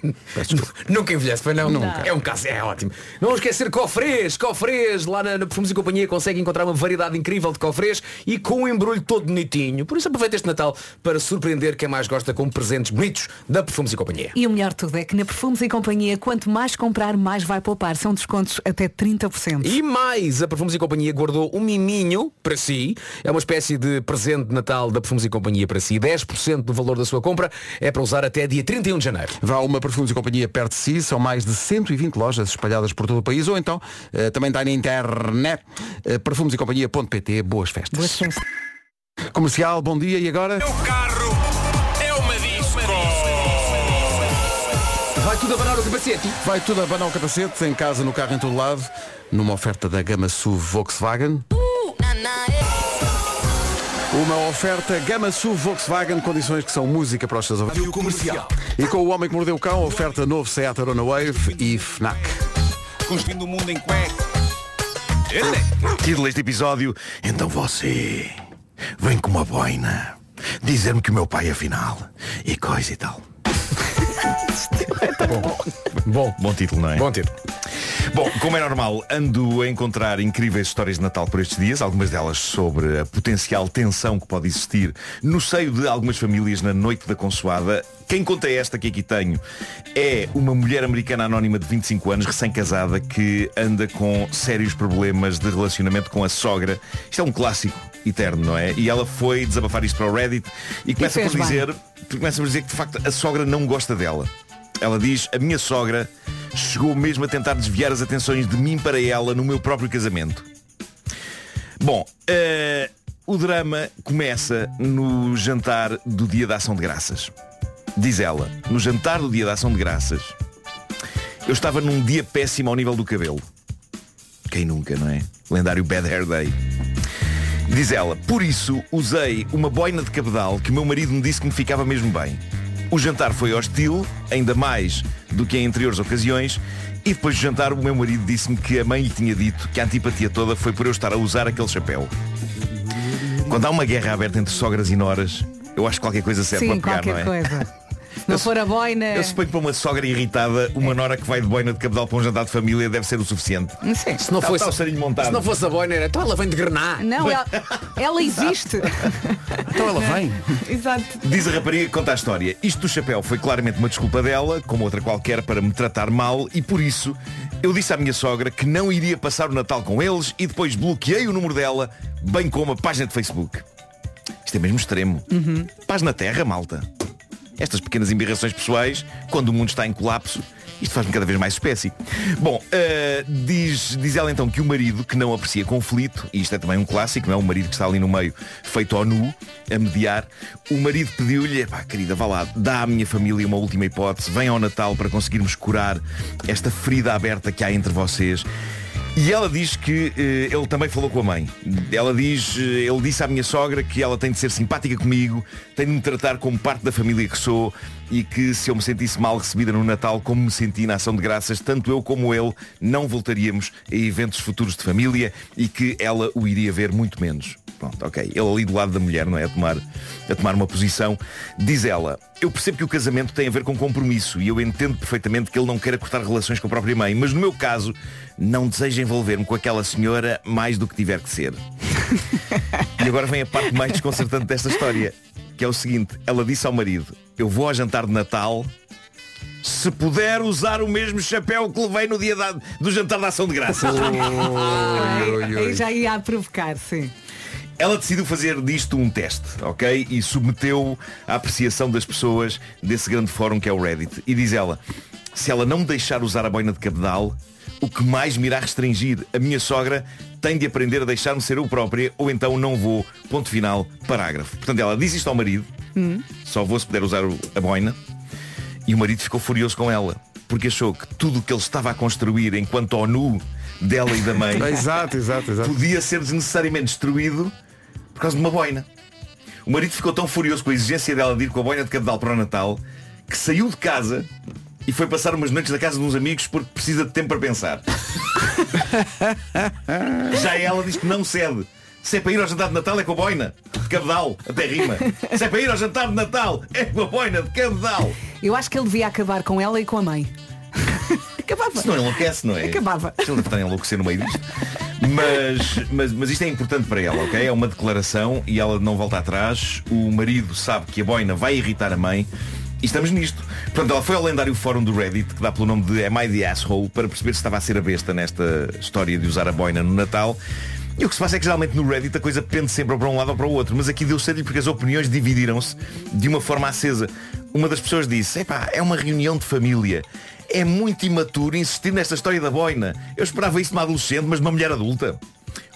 Nunca envelhece, foi não? Nunca. É um caso, é ótimo. Não esquecer cofrês, cofrês. Lá na, na Perfumes e Companhia consegue encontrar uma variedade incrível de cofrês e com um embrulho todo bonitinho. Por isso aproveita este Natal para surpreender quem mais gosta com presentes bonitos da Perfumes e Companhia. E o melhor de tudo é que na Perfumes e Companhia, quanto mais comprar, mais vai poupar. São descontos até 30%. E mais, a Perfumes e Companhia guardou um miminho para si. É uma espécie de presente de Natal da Perfumes e Companhia para si. 10% do valor da sua compra é para usar até dia 31 de janeiro. Vá uma Perfumes e Companhia perto de si, são mais de 120 lojas espalhadas por todo o país, ou então eh, também está na internet, uh, perfumesecompanhia.pt, boas festas. Boas festas. Comercial, bom dia, e agora? carro é uma disco. Vai tudo a abanar o capacete. Vai tudo a abanar o capacete, em casa, no carro, em todo lado, numa oferta da gama SUV Volkswagen. Uma oferta Gama SUV Volkswagen, condições que são música para os seus ouvintes. comercial. E com o Homem que Mordeu o Cão, oferta novo Seat Arona Wave e FNAC. Construindo o mundo em cueca. Título deste episódio, então você vem com uma boina dizer-me que o meu pai é final e coisa e tal. Bom, Bom título, não é? bom título. Bom, como é normal, ando a encontrar incríveis histórias de Natal por estes dias, algumas delas sobre a potencial tensão que pode existir no seio de algumas famílias na noite da consoada. Quem conta esta que aqui tenho é uma mulher americana anónima de 25 anos, recém-casada, que anda com sérios problemas de relacionamento com a sogra. Isto é um clássico eterno, não é? E ela foi desabafar isto para o Reddit e começa fez por bem. dizer, começa por dizer que de facto a sogra não gosta dela. Ela diz, a minha sogra chegou mesmo a tentar desviar as atenções de mim para ela no meu próprio casamento. Bom, eh, o drama começa no jantar do Dia da Ação de Graças. Diz ela, no jantar do Dia da Ação de Graças, eu estava num dia péssimo ao nível do cabelo. Quem nunca, não é? Lendário Bad Hair Day. Diz ela, por isso usei uma boina de cabedal que o meu marido me disse que me ficava mesmo bem. O jantar foi hostil, ainda mais do que em anteriores ocasiões, e depois do jantar o meu marido disse-me que a mãe lhe tinha dito que a antipatia toda foi por eu estar a usar aquele chapéu. Quando há uma guerra aberta entre sogras e noras, eu acho que qualquer coisa serve Sim, para pegar, qualquer não é? coisa. Não for a boina. Eu suponho para uma sogra irritada, uma nora que vai de boina de cabedal para um jantar de família deve ser o suficiente. Sim. Se não Tá- fosse, tá o sarinho montado. se não fosse a boina, era, então ela vem de grenar. Não, ela, ela existe. Então ela vem. Exato. Diz a rapariga que conta a história. Isto do chapéu foi claramente uma desculpa dela, como outra qualquer, para me tratar mal e por isso eu disse à minha sogra que não iria passar o Natal com eles e depois bloqueei o número dela, bem como a página de Facebook. Isto é mesmo extremo. Paz na terra, malta. Estas pequenas embirrações pessoais, quando o mundo está em colapso, isto faz-me cada vez mais espécie. Bom, eh, diz, diz ela então que o marido, que não aprecia conflito, e isto é também um clássico, não é? O marido que está ali no meio, feito ao nu, a mediar, o marido pediu-lhe, pá, querida, vá lá, dá à minha família uma última hipótese, vem ao Natal para conseguirmos curar esta ferida aberta que há entre vocês. E ela diz que eh, ele também falou com a mãe. Ela diz, eh, ele disse à minha sogra que ela tem de ser simpática comigo, tem de me tratar como parte da família que sou e que se eu me sentisse mal recebida no Natal como me senti na ação de graças, tanto eu como ele não voltaríamos a eventos futuros de família e que ela o iria ver muito menos. Pronto, ok. Ele ali do lado da mulher, não é? A tomar, a tomar uma posição. Diz ela, eu percebo que o casamento tem a ver com compromisso e eu entendo perfeitamente que ele não queira cortar relações com a própria mãe, mas no meu caso, não desejo envolver-me com aquela senhora mais do que tiver que ser. e agora vem a parte mais desconcertante desta história, que é o seguinte, ela disse ao marido, eu vou ao jantar de Natal se puder usar o mesmo chapéu que levei no dia da- do jantar da ação de graças. Aí, aí já ia a provocar, sim. Ela decidiu fazer disto um teste, ok? E submeteu à apreciação das pessoas desse grande fórum que é o Reddit. E diz ela, se ela não me deixar usar a boina de cabedal, o que mais me irá restringir? A minha sogra tem de aprender a deixar-me ser eu própria ou então não vou. Ponto final, parágrafo. Portanto, ela diz isto ao marido, só vou se puder usar a boina, e o marido ficou furioso com ela, porque achou que tudo o que ele estava a construir enquanto ao nu dela e da mãe Exato, exato, exato. podia ser desnecessariamente destruído por causa de uma boina. O marido ficou tão furioso com a exigência dela de ir com a boina de cabedal para o Natal que saiu de casa e foi passar umas noites da casa de uns amigos porque precisa de tempo para pensar. Já ela diz que não cede. Se é para ir ao jantar de Natal é com a boina de cabedal, até rima. Se é para ir ao jantar de Natal é com a boina de cabedal. Eu acho que ele devia acabar com ela e com a mãe. Acabava. Se não enlouquece, não é? Acabava. Se ele estar a enlouquecer no meio disto. Mas, mas, mas isto é importante para ela, ok? É uma declaração e ela não volta atrás. O marido sabe que a boina vai irritar a mãe. E estamos nisto. Portanto, ela foi ao lendário fórum do Reddit, que dá pelo nome de Am I the Asshole, para perceber se estava a ser a besta nesta história de usar a boina no Natal. E o que se passa é que geralmente no Reddit a coisa pende sempre para um lado ou para o outro. Mas aqui deu certo porque as opiniões dividiram-se de uma forma acesa. Uma das pessoas disse, epá, é uma reunião de família. É muito imaturo insistir nesta história da boina. Eu esperava isso de uma adolescente, mas de uma mulher adulta.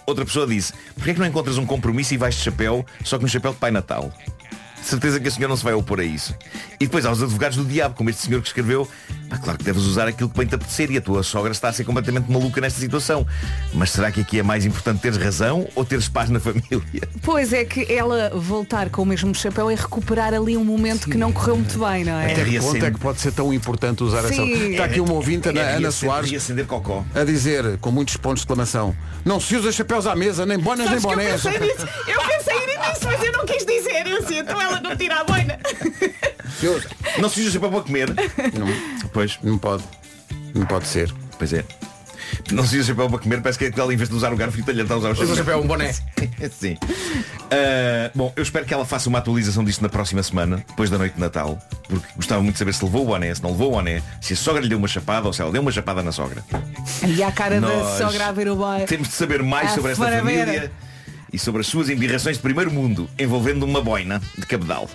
Outra pessoa disse, porquê é que não encontras um compromisso e vais de chapéu, só que um chapéu de Pai Natal? Certeza que a senhora não se vai opor a isso. E depois aos advogados do diabo, como este senhor que escreveu, pá, claro que deves usar aquilo que bem te apetecer e a tua sogra está a ser completamente maluca nesta situação. Mas será que aqui é mais importante teres razão ou teres paz na família? Pois é que ela voltar com o mesmo chapéu e recuperar ali um momento que não correu muito bem, não é? Até que ponto é que pode ser tão importante usar essa. Sim. Está aqui uma ouvinte, Ana, É Ana Soares, a dizer, com muitos pontos de exclamação, não se usa chapéus à mesa, nem bonas nem que eu bonés. pensei nisso, eu pensei nisso, mas eu não quis dizer. Eu assim, então ela não tira a boina. Não se usa chapéu para comer. Pois, Não pode. Não pode ser. pois é. Não se usa chapéu para comer, parece que ela em vez de usar o garfo italiano está a usar o Usa chapéu. chapéu, um boné. Sim. Ah, bom, eu espero que ela faça uma atualização disto na próxima semana, depois da noite de Natal, porque gostava muito de saber se levou o boné, se não levou o boné, se a sogra lhe deu uma chapada ou se ela deu uma chapada na sogra. E a cara da Nós sogra a ver o boy. Temos de saber mais sobre esta família ver. E sobre as suas embirrações de primeiro mundo, envolvendo uma boina de cabedal.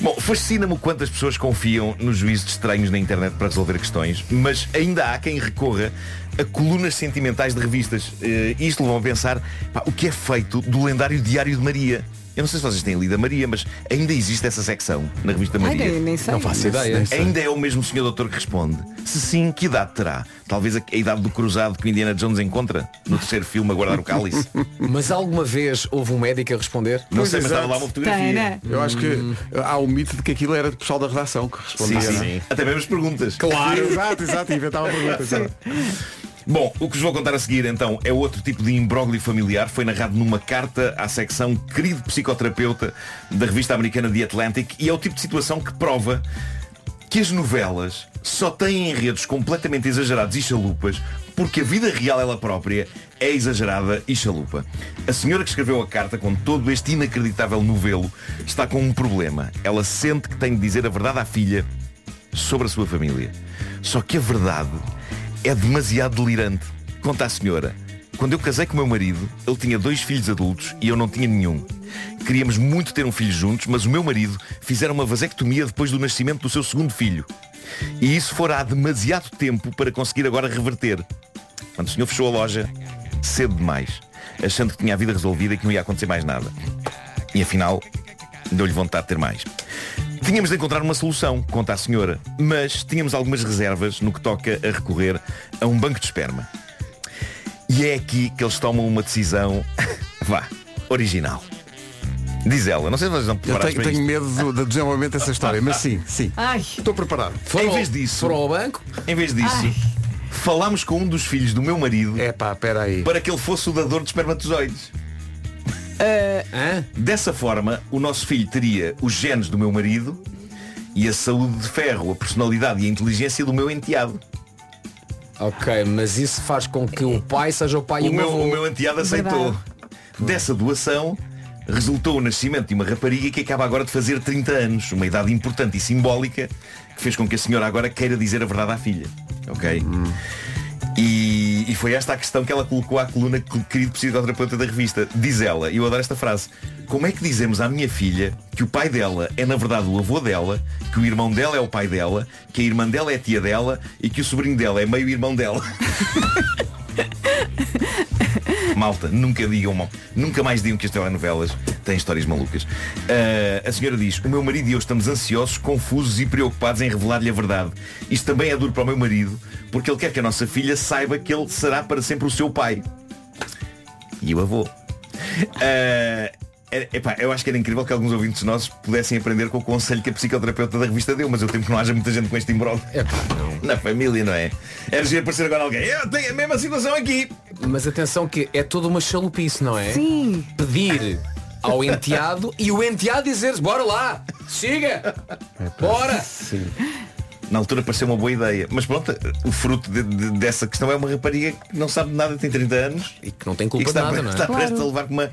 Bom, fascina-me o quanto as pessoas confiam nos juízos estranhos na internet para resolver questões, mas ainda há quem recorra a colunas sentimentais de revistas. Eh, isto levou a pensar pá, o que é feito do lendário Diário de Maria. Eu não sei se vocês têm lido a Maria, mas ainda existe essa secção na revista Ai, Maria. nem, nem sei. Não faço ideia. Ainda é o mesmo senhor doutor que responde. Se sim, que idade terá? Talvez a, a idade do cruzado que o Indiana Jones encontra no terceiro filme a guardar o cálice. Mas alguma vez houve um médico a responder? Não Pois, sei, mas estava lá uma Tem, fotografia. né? Eu acho que há o mito de que aquilo era de pessoal da redação que respondia. sim, sim. Até mesmo as perguntas. Claro. Exato, exato, inventava perguntas. Bom, o que vos vou contar a seguir então é outro tipo de imbróglio familiar. Foi narrado numa carta à secção Querido Psicoterapeuta da revista americana The Atlantic e é o tipo de situação que prova que as novelas só têm enredos completamente exagerados e chalupas porque a vida real ela própria é exagerada e chalupa. A senhora que escreveu a carta com todo este inacreditável novelo está com um problema. Ela sente que tem de dizer a verdade à filha sobre a sua família. Só que a verdade é demasiado delirante. Conta a senhora. Quando eu casei com meu marido, ele tinha dois filhos adultos e eu não tinha nenhum. Queríamos muito ter um filho juntos, mas o meu marido fizeram uma vasectomia depois do nascimento do seu segundo filho. E isso fora há demasiado tempo para conseguir agora reverter. Quando o senhor fechou a loja, cedo demais, achando que tinha a vida resolvida e que não ia acontecer mais nada. E afinal, deu-lhe vontade de ter mais. Tínhamos de encontrar uma solução, conta a senhora, mas tínhamos algumas reservas no que toca a recorrer a um banco de esperma. E é aqui que eles tomam uma decisão, vá, original. Diz ela, não sei se vocês estão Eu tenho, tenho medo do, do desenvolvimento dessa história, mas sim, sim. Ai, Estou preparado. Foram, Em vez disso- foram ao banco? Em vez disso, falámos com um dos filhos do meu marido É pá, espera aí. para que ele fosse o dador de espermatozoides. Hã? Dessa forma, o nosso filho teria os genes do meu marido e a saúde de ferro, a personalidade e a inteligência do meu enteado. Ok, mas isso faz com que o pai seja o pai e O o meu, avô. o meu enteado aceitou. Verdade. Dessa doação resultou o nascimento de uma rapariga que acaba agora de fazer 30 anos, uma idade importante e simbólica que fez com que a senhora agora queira dizer a verdade à filha. Ok? E, e foi esta a questão que ela colocou à coluna querido psicoterapeuta da revista. Diz ela, e eu adoro esta frase, como é que dizemos à minha filha que o pai dela é na verdade o avô dela, que o irmão dela é o pai dela, que a irmã dela é tia dela e que o sobrinho dela é meio irmão dela? Malta, nunca digam, nunca mais digam que as telenovelas têm histórias malucas. Ah, a senhora diz, o meu marido e eu estamos ansiosos, confusos e preocupados em revelar-lhe a verdade. Isto também é duro para o meu marido, porque ele quer que a nossa filha saiba que ele será para sempre o seu pai. E o avô. Ah, é- epá, eu acho que era incrível que alguns ouvintes nossos pudessem aprender com o conselho que a psicoterapeuta da revista deu, mas eu temo que não haja muita gente com este imbróglio. Na família, não é? Era giro aparecer agora alguém. Eu tenho a mesma situação aqui. Mas atenção que é toda uma chalupice, não é? sim. Pedir ao enteado e o enteado dizer bora lá, siga, bora. Na altura pareceu uma boa ideia. Mas pronto, o fruto de- de- dessa questão é uma rapariga que não sabe de nada, tem 30 anos E que não tem e culpa que de está, nada, não é? está prestes Claro. a levar com uma,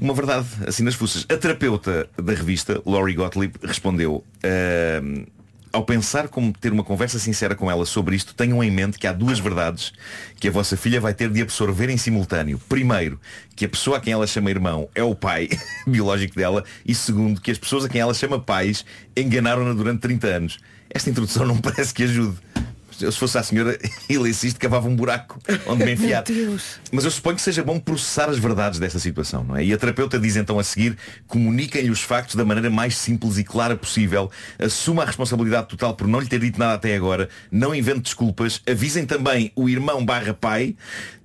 uma verdade assim nas fuças. A terapeuta da revista, Laurie Gottlieb, respondeu "Ahm, ao pensar como ter uma conversa sincera com ela sobre isto, tenham em mente que há duas verdades que a vossa filha vai ter de absorver em simultâneo. Primeiro, que a pessoa a quem ela chama irmão é o pai biológico dela e segundo, que as pessoas a quem ela chama pais enganaram-na durante 30 anos. Esta introdução não parece que ajude. Eu se fosse a senhora Eleiciste cavava um buraco onde me enfiar. Mas eu suponho que seja bom processar as verdades desta situação, não é? E a terapeuta diz então a seguir, comuniquem-lhe os factos da maneira mais simples e clara possível, assuma a responsabilidade total por não lhe ter dito nada até agora, não invente desculpas, avisem também o irmão barra pai,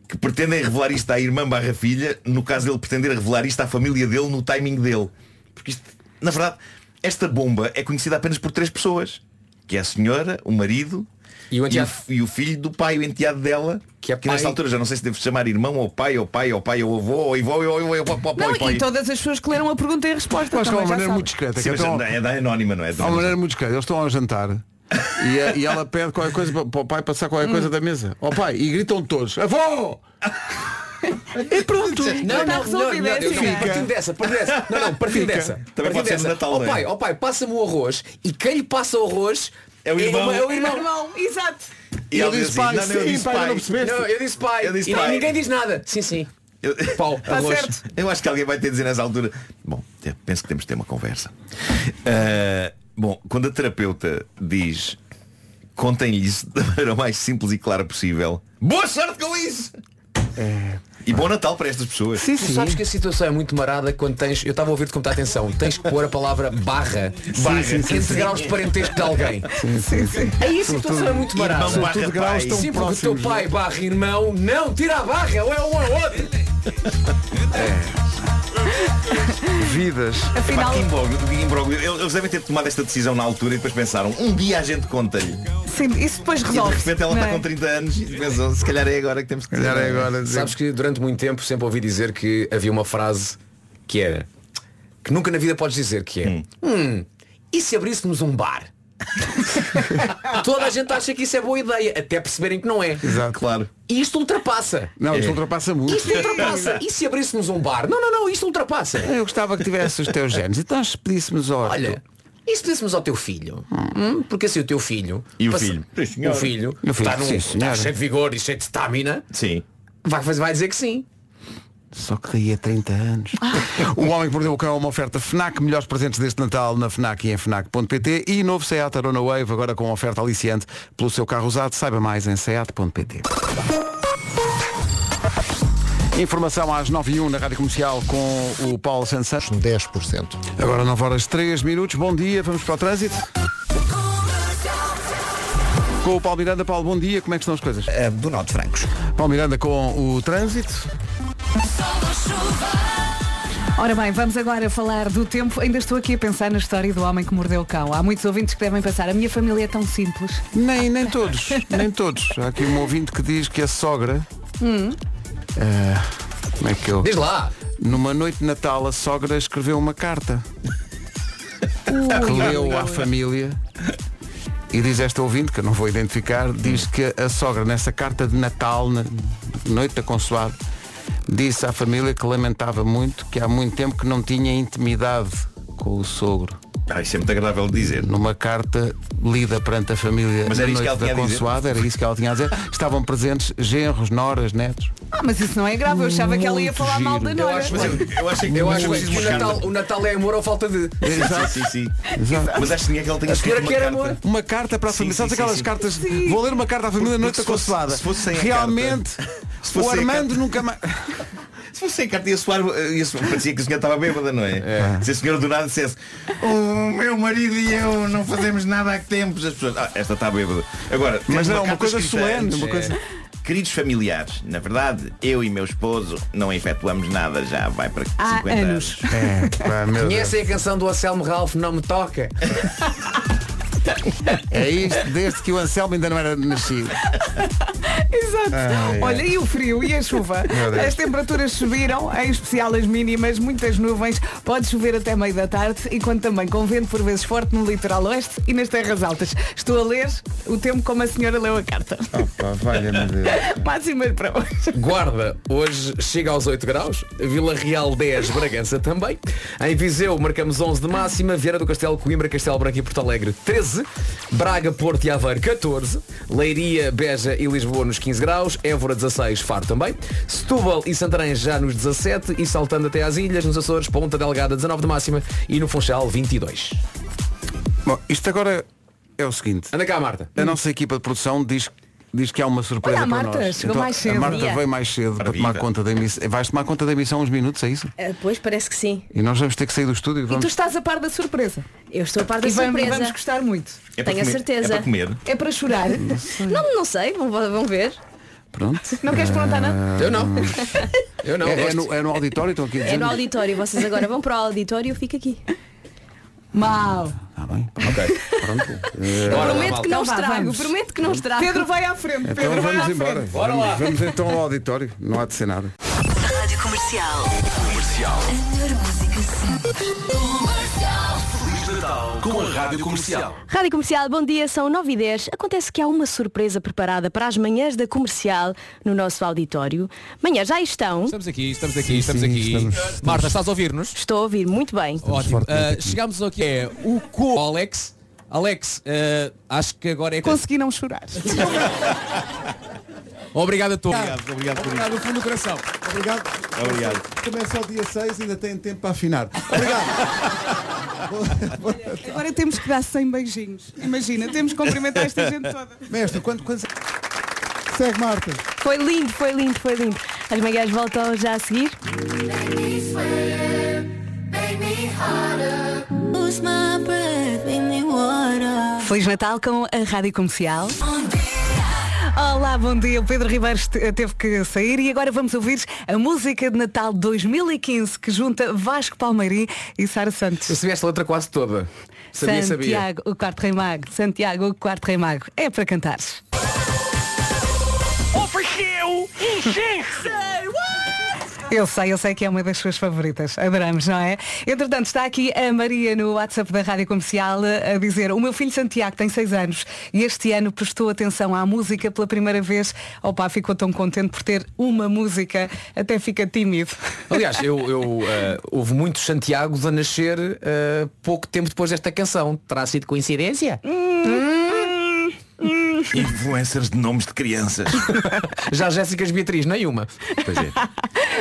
que pretendem revelar isto à irmã barra filha, no caso dele pretender revelar isto à família dele no timing dele. Porque isto, na verdade, esta bomba é conhecida apenas por três pessoas. Que é a senhora, o marido E o enteado. e o filho do pai, o enteado dela, Que é que nesta altura já não sei se devo chamar irmão ou pai, ou pai, ou pai, ou avô, ou avô, ou avô, ou avô, ou Não, pai. e todas as pessoas que leram a pergunta e a resposta. É também uma maneira muito discreta. Sim, mas então- é da anónima, não é? Há uma maneira muito discreta. Eles estão a jantar e, a- e ela pede qualquer coisa para, o pai passar qualquer coisa da mesa. Ó pai, e gritam todos, avô! e pronto. Não, Está não, não, não, é assim, não, é? partindo dessa, partindo dessa. Não, não, partindo dessa. Também partindo pode ser no dessa. Natal, Ó não é? pai, ó pai, passa-me o arroz e quem lhe passa o arroz É o irmão. é o irmão. Irmão, exato. E Eu ele disse pai, não, eu sim, disse pai, pai. não percebeste? Não, eu disse pai. Eu disse e pai. ninguém diz nada. Sim, sim. Eu- Pau, Está arroz. certo. Eu acho que alguém vai ter de dizer nessa altura. Bom, penso que temos de ter uma conversa. Ah, bom, quando a terapeuta diz contem-lhe isso da maneira mais simples e clara possível. Boa sorte com isso! E bom Natal para estas pessoas. Sim, Tu sim. sabes que a situação é muito marada quando tens. Eu estava a ouvir-te com muita atenção. Tens que pôr a palavra barra. barra sim, sim, entre sim. graus de parentesco de alguém. Sim, sim, sim. Aí a situação é muito marada. Irmão barra Tudo graus pai. tão Sim, porque o teu próximos. pai barra irmão, não, tira a barra, ou é um ou outro. Vidas. Epá, Afinal, que imbróglio, imbróglio. Eles devem ter tomado esta decisão na altura e depois pensaram, um dia a gente conta-lhe. sim, isso depois E de resolve. repente ela está é? com 30 anos e pensam, se calhar é agora que temos que dizer. é agora dizer. Sabes que durante muito tempo sempre ouvi dizer que havia uma frase que era que nunca na vida podes dizer que é hum, e se abríssemos um bar? Toda a gente acha que isso é boa ideia, até perceberem que não é. Exato. Claro. E isto ultrapassa. Não, isto ultrapassa muito. Isto ultrapassa. E se abríssemos um bar? Não, não, não, isto ultrapassa. Eu gostava que tivesse os teus genes. Então se pedíssemos ao Olha, e se pedíssemos ao teu filho? Hum, Porque assim o teu filho. E o passa- filho? Sim. O filho, O filho, está, num- sim, está cheio de vigor e cheio de estamina, Sim. vai, fazer- vai dizer que sim. Só que daí a 30 anos. o Homem que Mordeu o Cão é uma oferta FNAC, melhores presentes deste Natal na FNAC e em FNAC.pt e novo Seat Arona Wave, agora com oferta aliciante pelo seu carro usado. Saiba mais em seat.pt. Informação às 9 e 1 na Rádio Comercial com o Paulo Santos Santos. 10%. Agora 9 horas 3 minutos. Bom dia, vamos para o trânsito. Com o Paulo Miranda. Paulo, bom dia. Como é que estão as coisas? Eh, do Norte Francos. Paulo Miranda com o trânsito. Ora bem, vamos agora falar do tempo. Ainda estou aqui a pensar na história do homem que mordeu o cão. Há muitos ouvintes que devem pensar, a minha família é tão simples. Nem, nem todos, nem todos. Há aqui um ouvinte que diz que a sogra. eh, como é que eu. Diz lá. Numa noite de Natal a sogra escreveu uma carta que leu à família e diz esta ouvinte, que eu não vou identificar, diz que a sogra nessa carta de Natal, na noite da consoada, disse à família que lamentava muito que há muito tempo que não tinha intimidade com o sogro. Ah, isso é muito agradável de dizer. Numa carta lida perante a família Mas era isso que ela da tinha a dizer? consoada, era isso que ela tinha a dizer. Estavam presentes genros, noras, netos. Ah, mas isso não é grave. Eu achava que ela ia falar mal da. Eu Nora. acho, Mas eu, eu acho que eu acho que o Natal, o Natal é amor ou falta de. Sim, sim, sim. Exato. Mas acho que ela tem A senhora quer amor. Uma carta para a Sim, família. sim, Sabes sim, aquelas sim. cartas? Vou ler uma carta à família na noite da Porque se fosse- consoada. se fosse sem a Realmente, Se fosse o sem a Armando carta- nunca mais. Se fosse sem carta ia soar, ia soar- parecia que a senhora estava bêbada, não é? Se a senhora do nada dissesse O meu marido e eu não fazemos nada há tempos As pessoas, ah, esta está bêbada Agora, Mas não, uma carta coisa escrita solene, antes. uma coisa. Queridos familiares, na verdade, eu e meu esposo não efetuamos nada já vai para 50 Há anos. anos. É, pá, meu Deus. Conhecem a canção do Anselmo Ralph, não me toca? É isto desde que o Anselmo ainda não era nascido. Exato. Ai, Olha, e o frio e a chuva? As temperaturas subiram, em especial as mínimas, muitas nuvens, pode chover até meio da tarde e quando também com vento por vezes forte no litoral oeste e nas terras altas. Estou a ler o tempo como a senhora leu a carta. Opa, valha-me Deus. Máximas para hoje. Guarda, hoje chega aos 8 graus, Vila Real 10, Bragança também. Em Viseu marcamos 11 de máxima, Vieira do Castelo, Coimbra, Castelo Branco e Porto Alegre 13, Braga, Porto e Aveiro 14, Leiria, Beja e Lisboa nos 15 graus, Évora 16, Faro também, Setúbal e Santarém já nos 17 e saltando até às ilhas, nos Açores, Ponta Delgada 19 de máxima e no Funchal 22. Bom, isto agora é o seguinte. Anda cá, Marta. A nossa equipa de produção diz, diz que há uma surpresa Olha, a para Marta, nós. chegou mais cedo. A Marta Dia. veio mais cedo para tomar conta da emissão. Vais tomar conta da emissão uns minutos, é isso? Ah, pois parece que sim. E nós vamos ter que sair do estúdio. E tu Vamos... estás a par da surpresa. Eu estou a par da e vamos, surpresa. vamos gostar muito. É para Tenho a comer. certeza. É para comer. É para chorar. Não, não sei, vão, vão ver. Pronto. Não queres perguntar nada? Eu não. Eu não. É, é gosto. no, é no auditório, estão aqui a É dizer. no auditório. Vocês agora vão para o auditório e eu fico aqui. Mal. Ah, bem. Ok. Pronto. Bora lá, prometo que não Então vá, estrago. vamos. Prometo que não estrago. Pedro vai à frente. Então Pedro vai vamos à embora. frente. Vamos, vamos então ao auditório. Não há de ser nada. Rádio Comercial. Comercial. A melhor música sempre. Natal com a Rádio Comercial. Rádio Comercial, bom dia, são 9 e 10 Acontece que há uma surpresa preparada para as manhãs da comercial no nosso auditório. Manhã já estão. Estamos aqui, estamos aqui, estamos sim, aqui. estamos- Marta, estás a ouvir-nos? Estou a ouvir muito bem. Ótimo. Ah, chegamos aqui é o co Alex. Alex, ah, acho que agora é Consegui não chorar. Obrigado a todos. Obrigado, obrigado por Obrigado do fundo do coração. Obrigado. Obrigado. Começa o dia 6 ainda tem tempo para afinar. Obrigado. Agora temos que dar 100 beijinhos. Imagina, temos que cumprimentar esta gente toda. Mestre, quando, quando... Segue Marta. Foi lindo, foi lindo, foi lindo. As manhãs voltam já a seguir. Feliz Natal com a Rádio Comercial. Olá, bom dia. O Pedro Ribeiro este- teve que sair e agora vamos ouvir a música de Natal 2015 que junta Vasco Palmeirim e Sara Santos. Eu sabia esta letra quase toda. Sabia, sabia. Santiago, o quarto rei mago. Santiago, o quarto rei mago. É para cantar. Ofereceu incenso! Eu sei, eu sei que é uma das suas favoritas. Adoramos, não é? Entretanto, está aqui a Maria no WhatsApp da Rádio Comercial a dizer o meu filho Santiago tem 6 anos e este ano prestou atenção à música pela primeira vez. Opa, ficou tão contente por ter uma música, até fica tímido. Aliás, eu, eu, ah, houve muitos Santiagos a nascer ah, pouco tempo depois desta canção. Terá sido coincidência? Influencers de nomes de crianças. Já Jéssicas Beatriz, nenhuma. Pois é.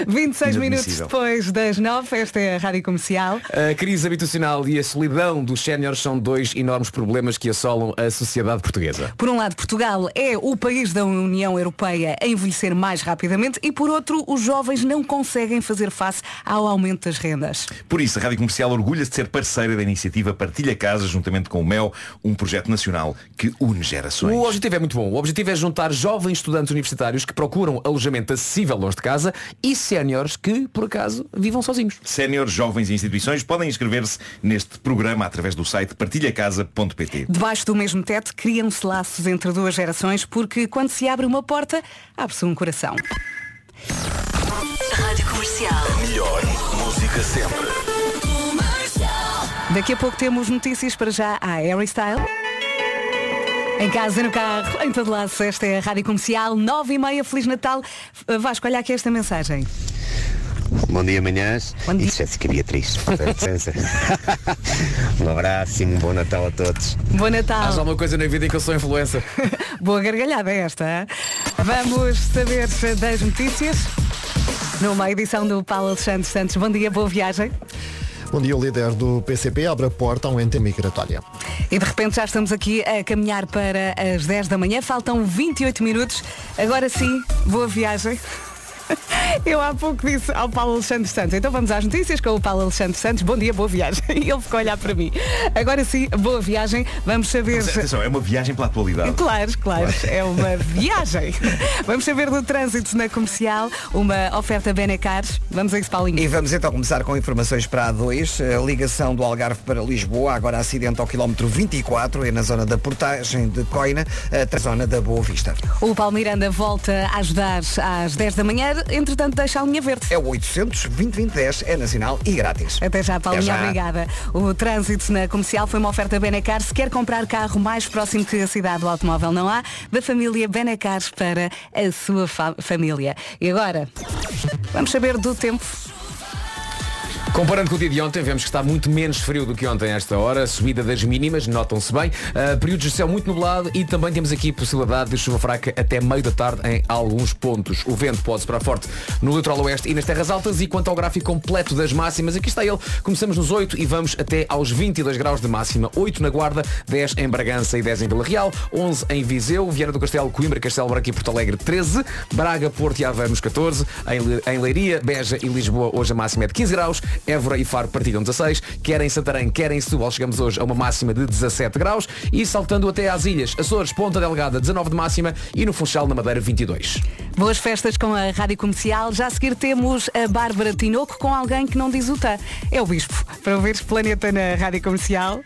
26 minutos depois das 9, esta é a Rádio Comercial. A crise habitacional e a solidão dos séniores são dois enormes problemas que assolam a sociedade portuguesa. Por um lado, Portugal é o país da União Europeia a envelhecer mais rapidamente e por outro, os jovens não conseguem fazer face ao aumento das rendas. Por isso, a Rádio Comercial orgulha-se de ser parceira da iniciativa Partilha Casa, juntamente com o MEL, um projeto nacional que une gerações. O objetivo é muito bom. O objetivo é juntar jovens estudantes universitários que procuram alojamento acessível longe de casa e séniores que, por acaso, vivam sozinhos. Séniores, jovens e instituições podem inscrever-se neste programa através do site partilhacasa.pt. Debaixo do mesmo teto criam-se laços entre duas gerações porque quando se abre uma porta, abre-se um coração. Rádio Comercial. Melhor música sempre. Daqui a pouco temos notícias para já à Harry Style. Em casa, no carro, em todo lado, esta é a Rádio Comercial, 9 e meia, Feliz Natal. Vasco, olha aqui esta mensagem. Bom dia, manhãs. Bom dia. E Jéssica Beatriz. Com licença. um abraço e um bom Natal a todos. Bom Natal. Há alguma coisa na vida em que eu sou influencer. Boa gargalhada esta. hein? Vamos saber das notícias numa edição do Paulo Alexandre Santos. Bom dia, boa viagem. Bom dia, o líder do PCP abre a porta a um ente migratória. E de repente já estamos aqui a caminhar para as 10 da manhã. Faltam 28 minutos. Agora sim, boa viagem. Eu há pouco disse ao Paulo Alexandre Santos. Então vamos às notícias com o Paulo Alexandre Santos. Bom dia, boa viagem. E ele ficou a olhar para mim. Agora sim, boa viagem. Vamos saber. Mas, atenção, é uma viagem pela atualidade. Claro, claro, é uma viagem. Vamos saber do trânsito na comercial, uma oferta Benecar. Vamos a isso, Paulinho. E vamos então começar com informações para a A2, a ligação do Algarve para Lisboa, agora acidente ao quilómetro 24, é na zona da portagem de Coina, a zona da Boa Vista. O Paulo Miranda volta a ajudar às 10 da manhã, entretanto deixa a linha verde. É o 800 2010 é nacional e grátis. Até já, Paulinho, Até já. obrigada. O trânsito na comercial foi uma oferta Benecar. Se quer comprar carro mais próximo que a cidade do automóvel não há, da família Benecar para a sua fa- família. E agora, vamos saber do tempo. Comparando com o dia de ontem, vemos que está muito menos frio do que ontem a esta hora. Subida das mínimas, notam-se bem. Uh, períodos de céu muito nublado e também temos aqui possibilidade de chuva fraca até meio da tarde em alguns pontos. O vento pode soprar forte no litoral oeste e nas terras altas. E quanto ao gráfico completo das máximas, aqui está ele. Começamos nos 8 e vamos até aos 22 graus de máxima. 8 na Guarda, 10 em Bragança e 10 em Vila Real, 11 em Viseu, Vieira do Castelo, Coimbra, Castelo Branco e Porto Alegre 13, Braga, Porto e Aveiro nos 14, em, Le- em Leiria, Beja e Lisboa hoje a máxima é de 15 graus, Évora e Faro partilham 16, quer em Santarém, quer em Setúbal chegamos hoje a uma máxima de 17 graus e saltando até às ilhas, Açores, Ponta Delgada 19 de máxima e no Funchal na Madeira 22. Boas festas com a Rádio Comercial. Já a seguir temos a Bárbara Tinoco com alguém que não diz o tá. É o Bispo. Para ouvires Planeta na Rádio Comercial.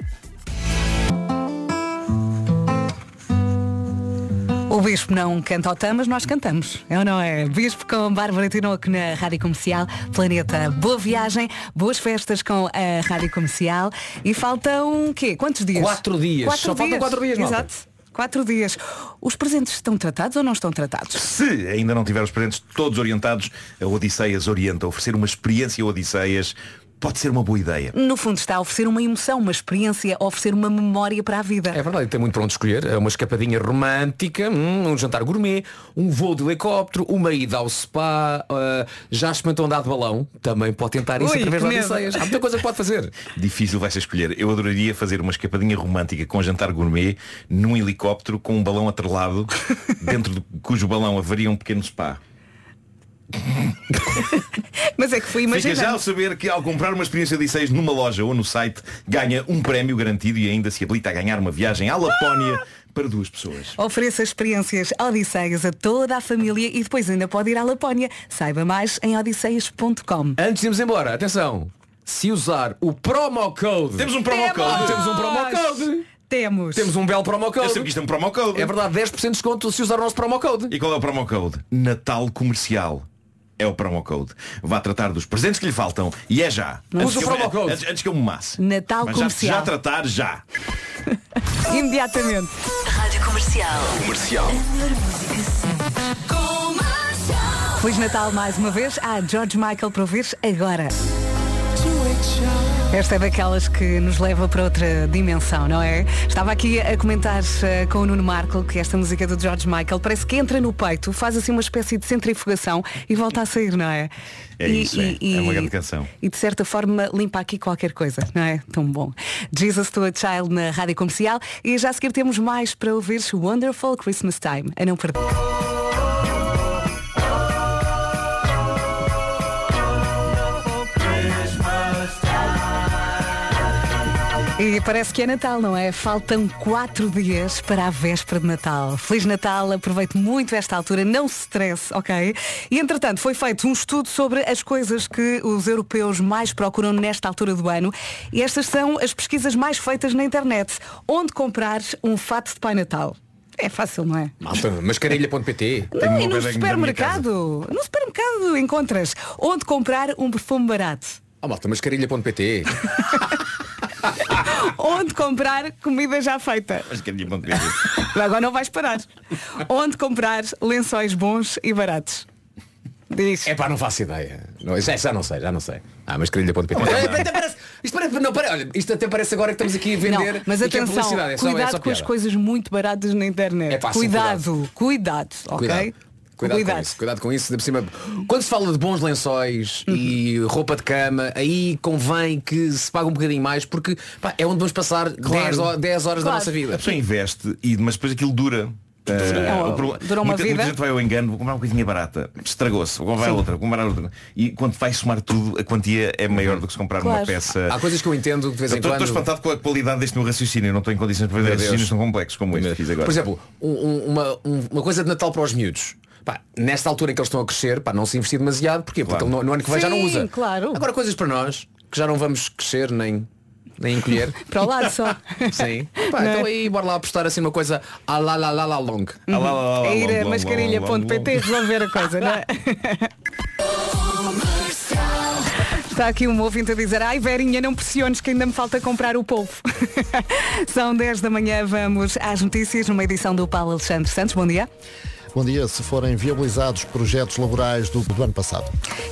Bispo não canta o mas nós cantamos. É ou não é? Bispo com Bárbara Tinoco na Rádio Comercial. Planeta, boa viagem, boas festas com a Rádio Comercial. E faltam o quê? Quantos dias? Quatro dias. Só faltam quatro dias, malta. Exato. Quatro dias. Os presentes estão tratados ou não estão tratados? Se ainda não tiver os presentes todos orientados, a Odisseias orienta. Oferecer uma experiência Odisseias pode ser uma boa ideia. No fundo está a oferecer uma emoção, uma experiência, a oferecer uma memória para a vida. É verdade, tem muito para onde escolher. É Uma escapadinha romântica, hum, um jantar gourmet, um voo de helicóptero, uma ida ao spa, ah, já experimentou andar de balão, também pode tentar isso Ui, através medo. Odisseias. Há muita coisa que pode fazer. Difícil vai ser escolher. Eu adoraria fazer uma escapadinha romântica com jantar gourmet num helicóptero com um balão atrelado, dentro do, cujo balão haveria um pequeno spa. Mas é que fui Fica já ao saber que ao comprar uma experiência Odisseias numa loja ou no site, ganha um prémio garantido e ainda se habilita a ganhar uma viagem à Lapónia para duas pessoas. Ofereça experiências Odisseias a toda a família e depois ainda pode ir à Lapónia. Saiba mais em odisseias.com. Antes de irmos embora, atenção, se usar o promo code. Temos um promo code. Temos um promo code. Temos. Temos um belo promo code. Eu sei que isto é um promo code. É verdade, 10% de desconto se usar o nosso promo code. E qual é o promo code? Natal Comercial. É o promo code. Vá tratar dos presentes que lhe faltam e é já. Não Antes usa que eu- promo code. Antes, antes que eu me masse. Natal Mas já, Comercial. já tratar já. Imediatamente. Rádio Comercial. Comercial. Feliz Natal mais uma vez. Há George Michael para ouvir agora. Esta é daquelas que nos leva para outra dimensão, não é? Estava aqui a comentar eh, com o Nuno Marco que esta música do George Michael parece que entra no peito, faz assim uma espécie de centrifugação e volta a sair, não é? É E- isso, é. e- É uma e- grande canção. E de certa forma limpa aqui qualquer coisa, não é? Tão bom. Jesus to a Child na Rádio Comercial e já a seguir temos mais para ouvir Wonderful Christmas Time. A não perder. E parece que é Natal, não é? Faltam quatro dias para a véspera de Natal. Feliz Natal, aproveite muito esta altura, não se stresse, ok? E entretanto foi feito um estudo sobre as coisas que os europeus mais procuram nesta altura do ano. E estas são as pesquisas mais feitas na internet. Onde comprar um fato de Pai Natal? É fácil, não é? Malta, mascarilha.pt. Não, e no supermercado. No supermercado encontras onde comprar um perfume barato. Oh, malta, mascarilha.pt. Onde comprar comida já feita. Mas que é. Agora não vais parar. Onde comprar lençóis bons e baratos. Diz. É pá, não faço ideia. Não, já, já não sei, já não sei. Ah. É, até parece- Isto parece, não, pare- olha, isto até parece agora que estamos aqui a vender. Não, mas é atenção, publicidade, é só- é cuidado só com as coisas muito baratas na internet. É pá, sim, cuidado, cuidado, ok? Cuidado. Cuidado, com isso, cuidado com isso. por cima, quando se fala de bons lençóis e roupa de cama, aí convém que se pague um bocadinho mais porque pá, é onde vamos passar 10, ho- 10 horas da Claro. nossa vida. A pessoa investe, e, mas depois aquilo dura. Eh, o problema- dura uma muita, vida. muita gente vai ao engano, vou comprar uma coisinha barata, estragou-se, vou comprar Sim. outra, vou comprar outra. E quando vai somar tudo, a quantia é maior do que se comprar Claro. uma peça. Há coisas que eu entendo de vez em Estou quando. estou espantado com a qualidade deste meu raciocínio, não estou em condições de fazer raciocínios tão complexos como este que fiz agora. Por exemplo, um- um- uma, um- uma coisa de Natal para os miúdos. Pá, nesta altura em que eles estão a crescer, pá, não se investir demasiado, porquê? Porque Claro. ele no, no ano que vem já não usa. claro. Agora coisas para nós, que já não vamos crescer nem, nem encolher. Para o lado só. Sim. Pá, Não é? então aí bora lá apostar assim uma coisa a lá lá lá lá long. É ir a mascarilha.pt resolver a coisa, não é? Está aqui um ouvinte a dizer, ai Verinha, não pressiones que ainda me falta comprar o polvo. São 10 da manhã, vamos às notícias numa edição do Paulo Alexandre Santos. Bom dia. Bom dia, se forem viabilizados projetos laborais do, do ano passado.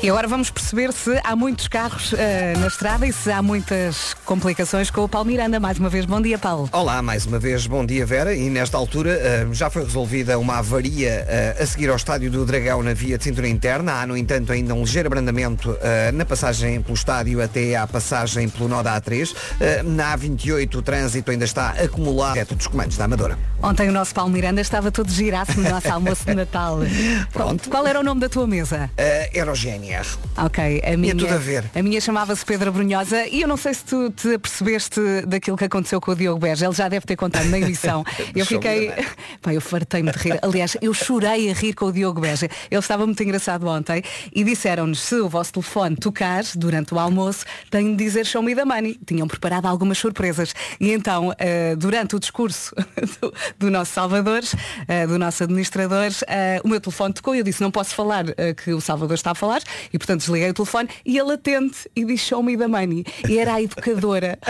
E agora vamos perceber se há muitos carros eh, na estrada e se há muitas complicações com o Paulo Miranda. Mais uma vez, bom dia, Paulo. Olá, mais uma vez, bom dia Vera. E nesta altura eh, já foi resolvida uma avaria eh, a seguir ao estádio do Dragão na via de cintura interna. Há, no entanto, ainda um ligeiro abrandamento na passagem pelo estádio até à passagem pelo nó da A3. Eh, na A28 o trânsito ainda está acumulado reto dos comandos da Amadora. Ontem o nosso Paulo Miranda estava todo giraço no nosso almoço de Natal. Qual, qual era o nome da tua mesa? Eh, era o GNR. Ok, a minha, tudo a ver. A minha chamava-se Pedro Brunhosa e eu não sei se tu te apercebeste daquilo que aconteceu com o Diogo Beja. Ele já deve ter contado na emissão. eu fiquei. Pá, eu fartei-me de rir. Aliás, eu chorei a rir com o Diogo Beja. Ele estava muito engraçado ontem e disseram-nos se o vosso telefone tocar durante o almoço, tem de dizer show me the money. Tinham preparado algumas surpresas. E então, eh, durante o discurso do, do nosso Salvador, eh, do nosso administrador, eh, o meu telefone tocou e eu disse, não posso falar eh, que o Salvador está a falar e portanto desliguei o telefone e ele atende e diz show me the money. E era a educadora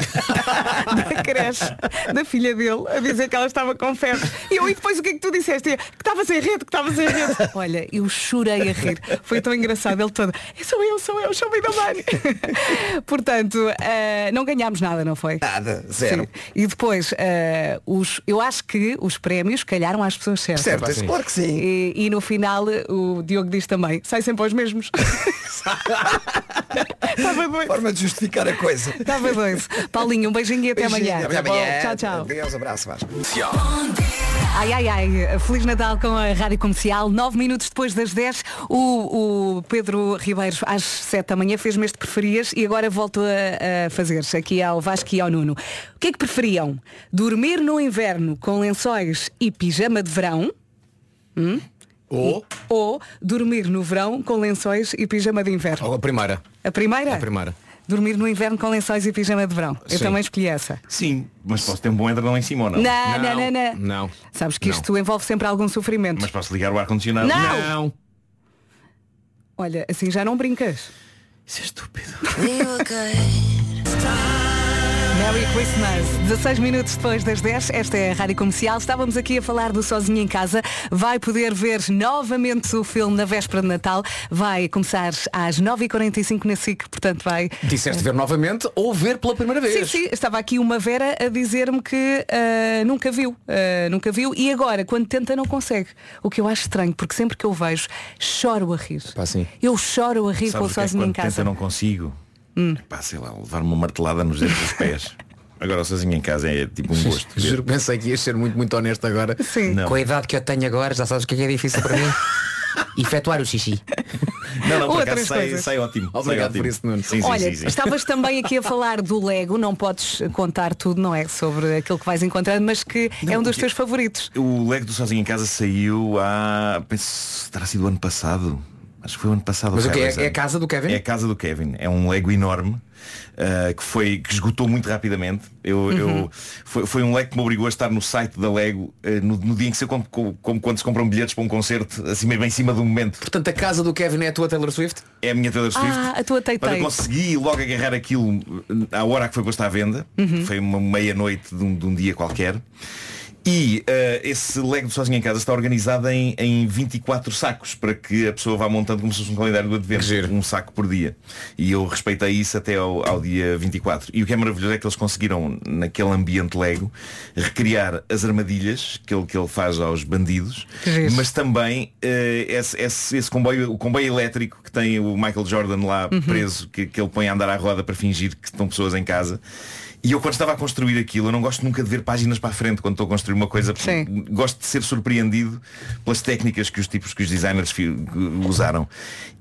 da creche da filha dele a dizer que ela estava com febre. E eu, e depois o que é que tu disseste? Eu, Que estava sem rede, que estava sem rede. Olha, eu chorei a rir. Foi tão engraçado ele todo. "É, Sou eu, sou eu, show me the money. Portanto, eh, não ganhámos nada, não foi? Nada, zero. Sim. E depois, os, eu acho que os prémios calharam às pessoas certas. Certas, claro que sim. E, e no final o Diogo diz também, sai sempre aos mesmos. Forma de justificar a coisa. Estava doido. Paulinho, um beijinho e até Beijinho, amanhã. Até amanhã. Tchau, tchau. Adeus, abraço, Vasco. Ai, ai, ai. Feliz Natal com a Rádio Comercial. Nove minutos depois das 10, o, o Pedro Ribeiro, às 7 da manhã, fez-me este preferias e agora volto a, a fazer aqui ao Vasco e ao Nuno. O que é que preferiam? Dormir no inverno com lençóis e pijama de verão? Hum? Ou? Ou dormir no verão com lençóis e pijama de inverno? Ou a primeira. A primeira? A primeira. Dormir no inverno com lençóis e pijama de verão. Eu Sim. também escolhi essa. Sim, mas posso ter um bom edredom em cima ou não? Não, não, não, não. Não. Sabes que isto envolve sempre algum sofrimento. Mas posso ligar o ar-condicionado? Não! Olha, assim já não brincas. Isso é estúpido. Merry Christmas. 16 minutos depois das 10, esta é a Rádio Comercial. Estávamos aqui a falar do Sozinho em Casa. Vai poder ver novamente o filme na véspera de Natal. Vai começar às 9h45 na SIC, portanto vai. Disseste ver novamente ou ver pela primeira vez. Sim, sim, estava aqui uma Vera a dizer-me que ah, nunca viu, ah, nunca viu e agora, quando tenta, não consegue. O que eu acho estranho, porque sempre que eu vejo, choro a rir. Pá, sim. Eu choro a rir com o Sabes o que é Sozinho em quando Casa. tenta não consigo? Hum. Pá, sei lá, levar-me uma martelada nos dedos dos pés. Agora sozinho em casa é tipo um gosto. Juro que pensei que ias ser muito, muito honesto agora. Sim. Não. Com a idade que eu tenho agora, já sabes o que é, que é difícil para mim? Efetuar o xixi. Não, não, por Outras acaso sai, coisas. sai ótimo. sai Obrigado ótimo. por isso, Nuno. Sim, sim, Olha, sim, sim. estavas também aqui a falar do Lego, não podes contar tudo, não é? Sobre aquilo que vais encontrando, mas que é um dos teus favoritos. O Lego do Sozinho em Casa saiu há. Penso terá sido o ano passado. Acho que foi o ano passado. Mas o que é, é a casa do Kevin? É a casa do Kevin. É um Lego enorme. uh, que foi que esgotou muito rapidamente eu, Uhum. eu- foi, foi um Lego que me obrigou a estar no site da Lego uh, no, no dia em que se como, como, quando se compram bilhetes para um concerto assim mesmo em cima do momento portanto a casa do Kevin é a tua Taylor Swift é a minha Taylor Swift Ah, a tua Olha, eu Tay-Tay. consegui logo agarrar aquilo uh, à hora que foi posto à venda. Uhum. Foi uma meia-noite de, um, de um dia qualquer. E uh, esse Lego de Sozinho em Casa está organizado em, em 24 sacos para que a pessoa vá montando como se fosse um calendário do advento. Um saco por dia. E eu respeitei isso até ao, ao dia 24. E o que é maravilhoso é que eles conseguiram, naquele ambiente Lego, recriar as armadilhas que ele, que ele faz aos bandidos, mas também eh, esse, esse- esse comboio, o comboio elétrico que tem o Michael Jordan lá Uhum. preso, que, que ele põe a andar à roda para fingir que estão pessoas em casa. E eu quando estava a construir aquilo, eu não gosto nunca de ver páginas para a frente quando estou a construir uma coisa. porque Gosto de ser surpreendido pelas técnicas que os tipos, que os designers usaram.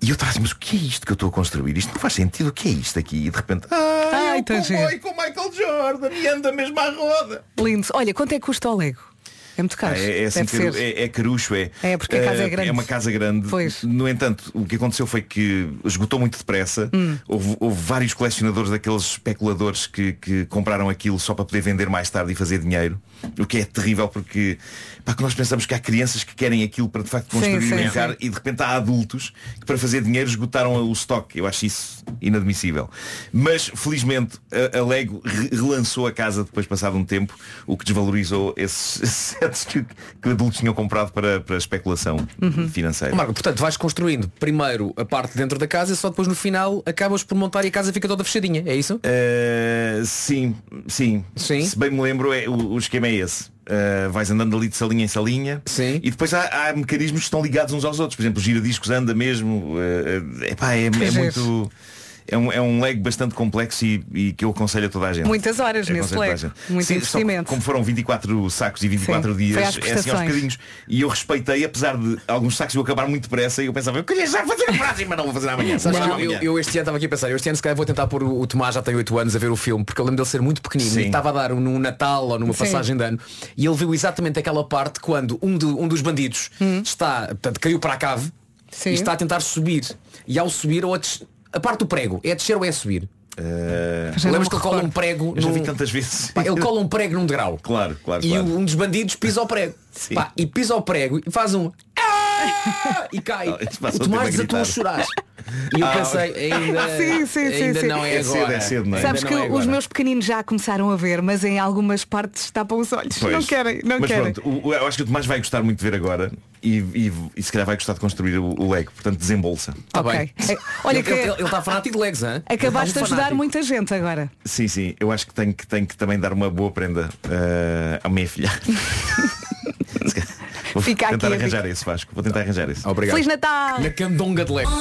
E eu estava assim, mas o que é isto que eu estou a construir? Isto não faz sentido, o que é isto aqui? E de repente, ah, Ai, é um tão comboio giro. com o Michael Jordan e anda mesmo à roda. Lindo. Olha, quanto é que custa o Lego? É muito caro. É, é é, é carucho, é. É, porque a casa é Eh, grande. É uma casa grande. No entanto, o que aconteceu foi que esgotou muito depressa. Hum. Houve, houve vários colecionadores daqueles especuladores que, que compraram aquilo só para poder vender mais tarde e fazer dinheiro. O que é terrível porque pá, que nós pensamos que há crianças que querem aquilo para de facto Sim, construir sim, e brincar sim. e de repente há adultos que para fazer dinheiro esgotaram o estoque. Eu acho isso inadmissível. Mas felizmente a, a Lego re- relançou a casa depois passado um tempo, o que desvalorizou esses, objetos que, que adultos tinham comprado para, para especulação Uhum. financeira. Marco, portanto, vais construindo primeiro a parte dentro da casa e só depois no final acabas por montar e a casa fica toda fechadinha, é isso? Uh, sim, sim, Sim. Se bem me lembro, é, o, o esquema é esse. Uh, vais andando ali de salinha em salinha Sim. e depois há, há mecanismos que estão ligados uns aos outros. Por exemplo, o giradiscos anda mesmo. Uh, epá, é, é giro. muito. É um, é um leg bastante complexo e, e que eu aconselho a toda a gente. Muitas horas Eu nesse leg. Muito Sim, investimento. como foram 24 sacos e 24 Sim, dias, é assim aos bocadinhos. E eu respeitei, apesar de alguns sacos eu acabar muito depressa, e eu pensava, eu queria já fazer a frase, mas não vou fazer amanhã. Sabes, Não, eu, eu, este ano estava aqui a pensar, eu este ano se calhar vou tentar pôr o, o Tomás já tem 8 anos a ver o filme, porque eu lembro dele ser muito pequenino Sim. e estava a dar um- num Natal ou numa Sim. passagem de ano e ele viu exatamente aquela parte quando um, do- um dos bandidos está, portanto, caiu para a cave Sim. e está a tentar subir. E ao subir, ou a, des- a parte do prego, é descer ou é subir? Uh, não Lembras que ele cola um prego eu já vi num- tantas vezes. Pá, ele cola um prego num degrau. Claro, claro, E claro. um dos bandidos pisa o prego. Sim. Pá, e pisa o prego e faz um. "Ah!" E cai. Isso passou o o tempo a Tomás desatou a chorar. E eu Ah, pensei, ainda, Sim, sim, sim, ainda sim. não é, É cedo, agora. é cedo, não é? Sabes que não é os meus pequeninos já começaram a ver, mas em algumas partes tapam os olhos. Pois. Não querem, não Mas querem. pronto, eu acho que o Tomás vai gostar muito de ver agora e, e, e se calhar vai gostar de construir o, o Lego, portanto desembolsa. Tá Ok. bem. É, Olha ele, que- ele, está fanático de legs, hein? Acabaste de Ele está um ajudar fanático. muita gente agora. Sim, sim, eu acho que tenho que, tenho que também dar uma boa prenda eh, à minha filha. Vou Fica tentar aqui arranjar esse Vasco, vou tentar arranjar esse. Obrigado. Feliz Natal! Na candonga de legs.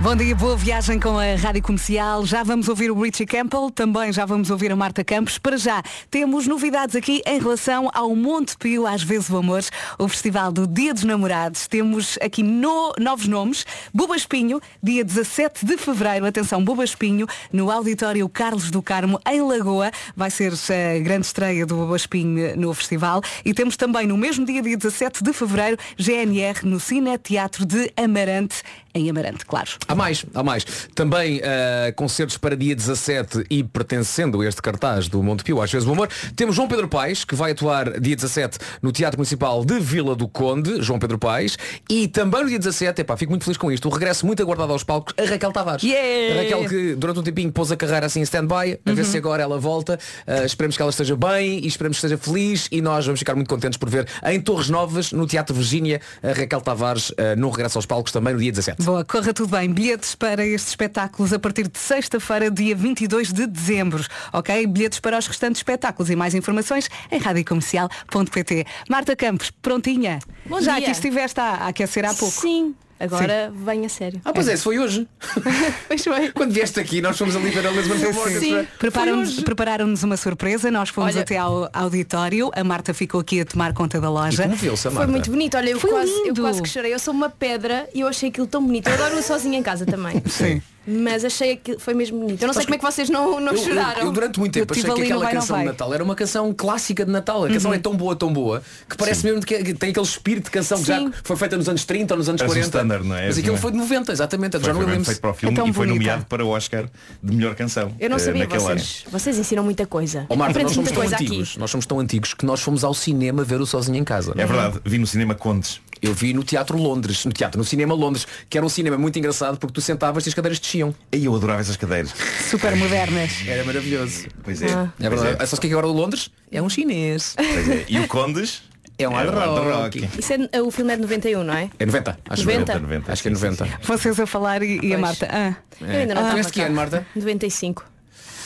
Bom dia, boa viagem com a Rádio Comercial. Já vamos ouvir o Richie Campbell, também já vamos ouvir a Marta Campos. Para já, temos novidades aqui em relação ao Monte Pio, às vezes o amor, o Festival do Dia dos Namorados. Temos aqui no- novos nomes. Buba Espinho, dia 17 de Fevereiro. Atenção, Buba Espinho, no Auditório Carlos do Carmo, em Lagoa. Vai ser a grande estreia do Buba Espinho no festival. E temos também no mesmo dia, dia 17 de Fevereiro, GNR no Cine Teatro de Amarante, em Amarante, claro. Há mais, há mais. Também eh, concertos para dia 17 e pertencendo a este cartaz do Monte Pio, às vezes o amor. Temos João Pedro Paes, que vai atuar dia 17 no Teatro Municipal de Vila do Conde, João Pedro Paes. E também no dia 17, epá, fico muito feliz com isto, o regresso muito aguardado aos palcos, a Raquel Tavares. Yeah! A Raquel que durante um tempinho pôs a carreira assim em stand-by, a ver se agora ela volta. Eh, esperemos que ela esteja bem e esperemos que esteja feliz e nós vamos ficar muito contentes por ver em Torres Novas, no Teatro Virgínia, a Raquel Tavares eh, no regresso aos palcos também no dia 17. Boa, corra tudo bem. Bilhetes para estes espetáculos a partir de sexta-feira, dia 22 de dezembro. Ok? Bilhetes para os restantes espetáculos e mais informações em radiocomercial.pt. Marta Campos, prontinha? Bom Já dia. aqui estiveste a, a aquecer há pouco. Sim, agora vem a sério. Ah, pois é, isso foi hoje. Pois foi. Quando vieste aqui, nós fomos ali ver a Lisbon Sim, sim. Prepararam-nos prepararam-nos uma surpresa, nós fomos Olha- até ao auditório, a Marta ficou aqui a tomar conta da loja. Foi muito bonito, olha, eu Foi quase, eu lindo. quase que chorei. Eu sou uma pedra e eu achei aquilo tão bonito. Eu adoro sozinha em casa também. Sim. Mas achei que foi mesmo bonito. Eu não sei como é que vocês não, não Eu, eu- choraram. eu durante muito tempo Eu achei que aquela canção de. Natal era uma canção clássica de Natal. A canção é tão boa, tão boa, que parece mesmo que tem aquele espírito de canção que já Sim. foi feita nos anos 30 ou nos anos um 40. standard, não é? Mas aquilo é? foi de 90, exatamente. Foi, já não lembro. feito para o filme É e foi bonita. nomeado para o Oscar de melhor canção. Eu não eh, sabia, vocês, vocês ensinam muita coisa. Ó Marta, nós somos muita tão coisa antigos, aqui. nós somos tão antigos que nós fomos ao cinema ver o Sozinho em Casa. ano. É verdade, vi no cinema Condes. Eu vi no Teatro Londres, no Teatro, no Cinema Londres, que era um cinema muito engraçado porque tu sentavas e as cadeiras desciam. E eu adorava essas cadeiras. Super modernas. Era maravilhoso. Pois é. Ah. É Pois verdade. é. Só que agora o Londres é um chinês. Pois é. E o Condes É um hard rock. Isso é, o filme é de 91, não é? É 90, acho 90? que 90. Acho que é 90. Vocês a falar e, e a Pois. Marta. Ah, Eu ainda não Ah, conhece que ano, Marta? 95.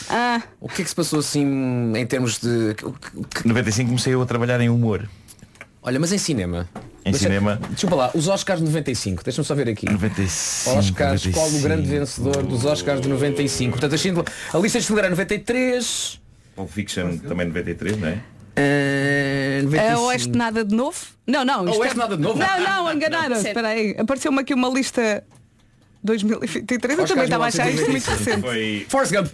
ah, O que é que se passou assim em termos de. o que- 95 comecei eu a trabalhar em humor. Olha, mas em cinema. Em Deixa- cinema. Desculpa lá, os Oscars de 95, deixa-me só ver aqui. 95. Oscars, qual o 95. grande vencedor dos Oscars de 95? Portanto, a, Schindler, a lista de Schindler é 93. Pulp Fiction também 93, não é? eh, a 95. Oeste nada de novo? Não, não. isto Oeste é- nada de novo? Não, não, enganaram. Sério. Espera aí. Apareceu-me aqui uma lista 2023. Eu Oscars também estava a achar isto muito 1995. recente. Foi. Forrest Gump.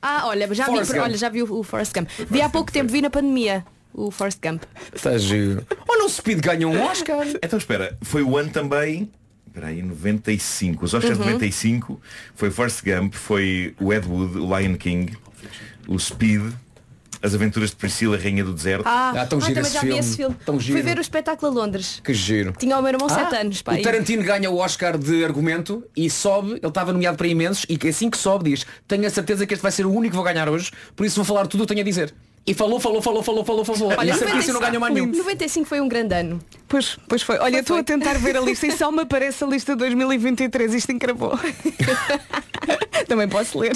Ah, olha, já vi, Gump. olha, já vi o, o Forrest Gump. Vi há pouco tempo, vi na pandemia o Forrest Gump. Está giro. Olha, o Speed ganhou um Oscar. Então espera, foi o ano também. Espera aí, 95. Os Oscars de 95 foi o Forrest Gump, foi o Ed Wood, o Lion King, o Speed, As Aventuras de Priscila, Rainha do Deserto. Ah, Ah, tão ah, giro esse já vi filme. esse filme. Tão giro. Fui ver o espetáculo a Londres. Que giro. Tinha o meu irmão 7 Ah, anos, pá. o Tarantino ganha o Oscar de argumento e sobe, ele estava nomeado para imensos e assim que sobe diz, tenho a certeza que este vai ser o único que vou ganhar hoje, por isso vou falar tudo o que tenho a dizer. E falou, falou, falou, falou, falou, falou. Olha, e sempre isso não ganhou mais nenhum. 95 foi um grande ano. Pois, pois foi. Olha, estou a tentar ver a lista e só me aparece a lista de 2023. Isto encravou. Também posso ler.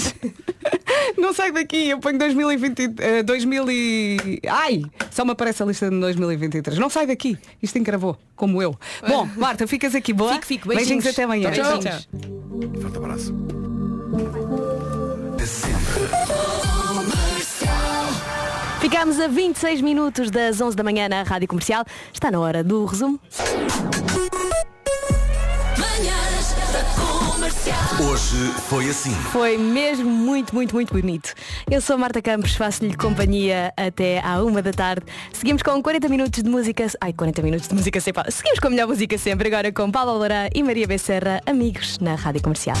Não sai daqui, eu ponho 2020, eh, 2000 e... Ai, só me aparece a lista de 2023. Não sai daqui. Isto encravou, como eu. Bom, Marta, ficas aqui, boa? Fico, fico. Beijinhos, Beijinhos. até amanhã. Tchau, Tchau. tchau. Forte abraço. Ficámos a 26 minutos das 11 da manhã na Rádio Comercial. Está na hora do resumo. Hoje foi assim. Foi mesmo muito, muito, muito bonito. Eu sou a Marta Campos, faço-lhe companhia até à uma da tarde. Seguimos com 40 minutos de música. Ai, 40 minutos de música sem pausa. Seguimos com a melhor música sempre, agora com Paulo Loura e Maria Becerra, amigos na Rádio Comercial.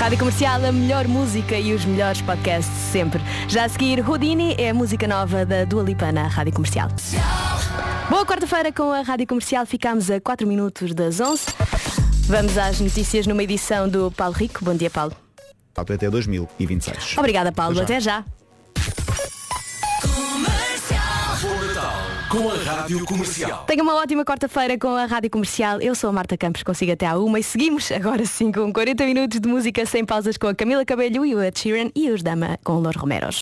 Rádio Comercial, a melhor música e os melhores podcasts sempre. Já a seguir, Houdini é a música nova da Dua Lipa na Rádio Comercial. Boa quarta-feira com a Rádio Comercial. Ficamos a 4 minutos das 11. Vamos às notícias numa edição do Paulo Rico. Bom dia, Paulo. Até 2026. Obrigada, Paulo. Até Até já. Com a Rádio Comercial. Tenha uma ótima quarta-feira com a Rádio Comercial. Eu sou a Marta Campos, consigo até à uma e seguimos agora sim com 40 minutos de música sem pausas com a Camila Cabelho e o Ed Sheeran e os Dama com o Lor Romeros.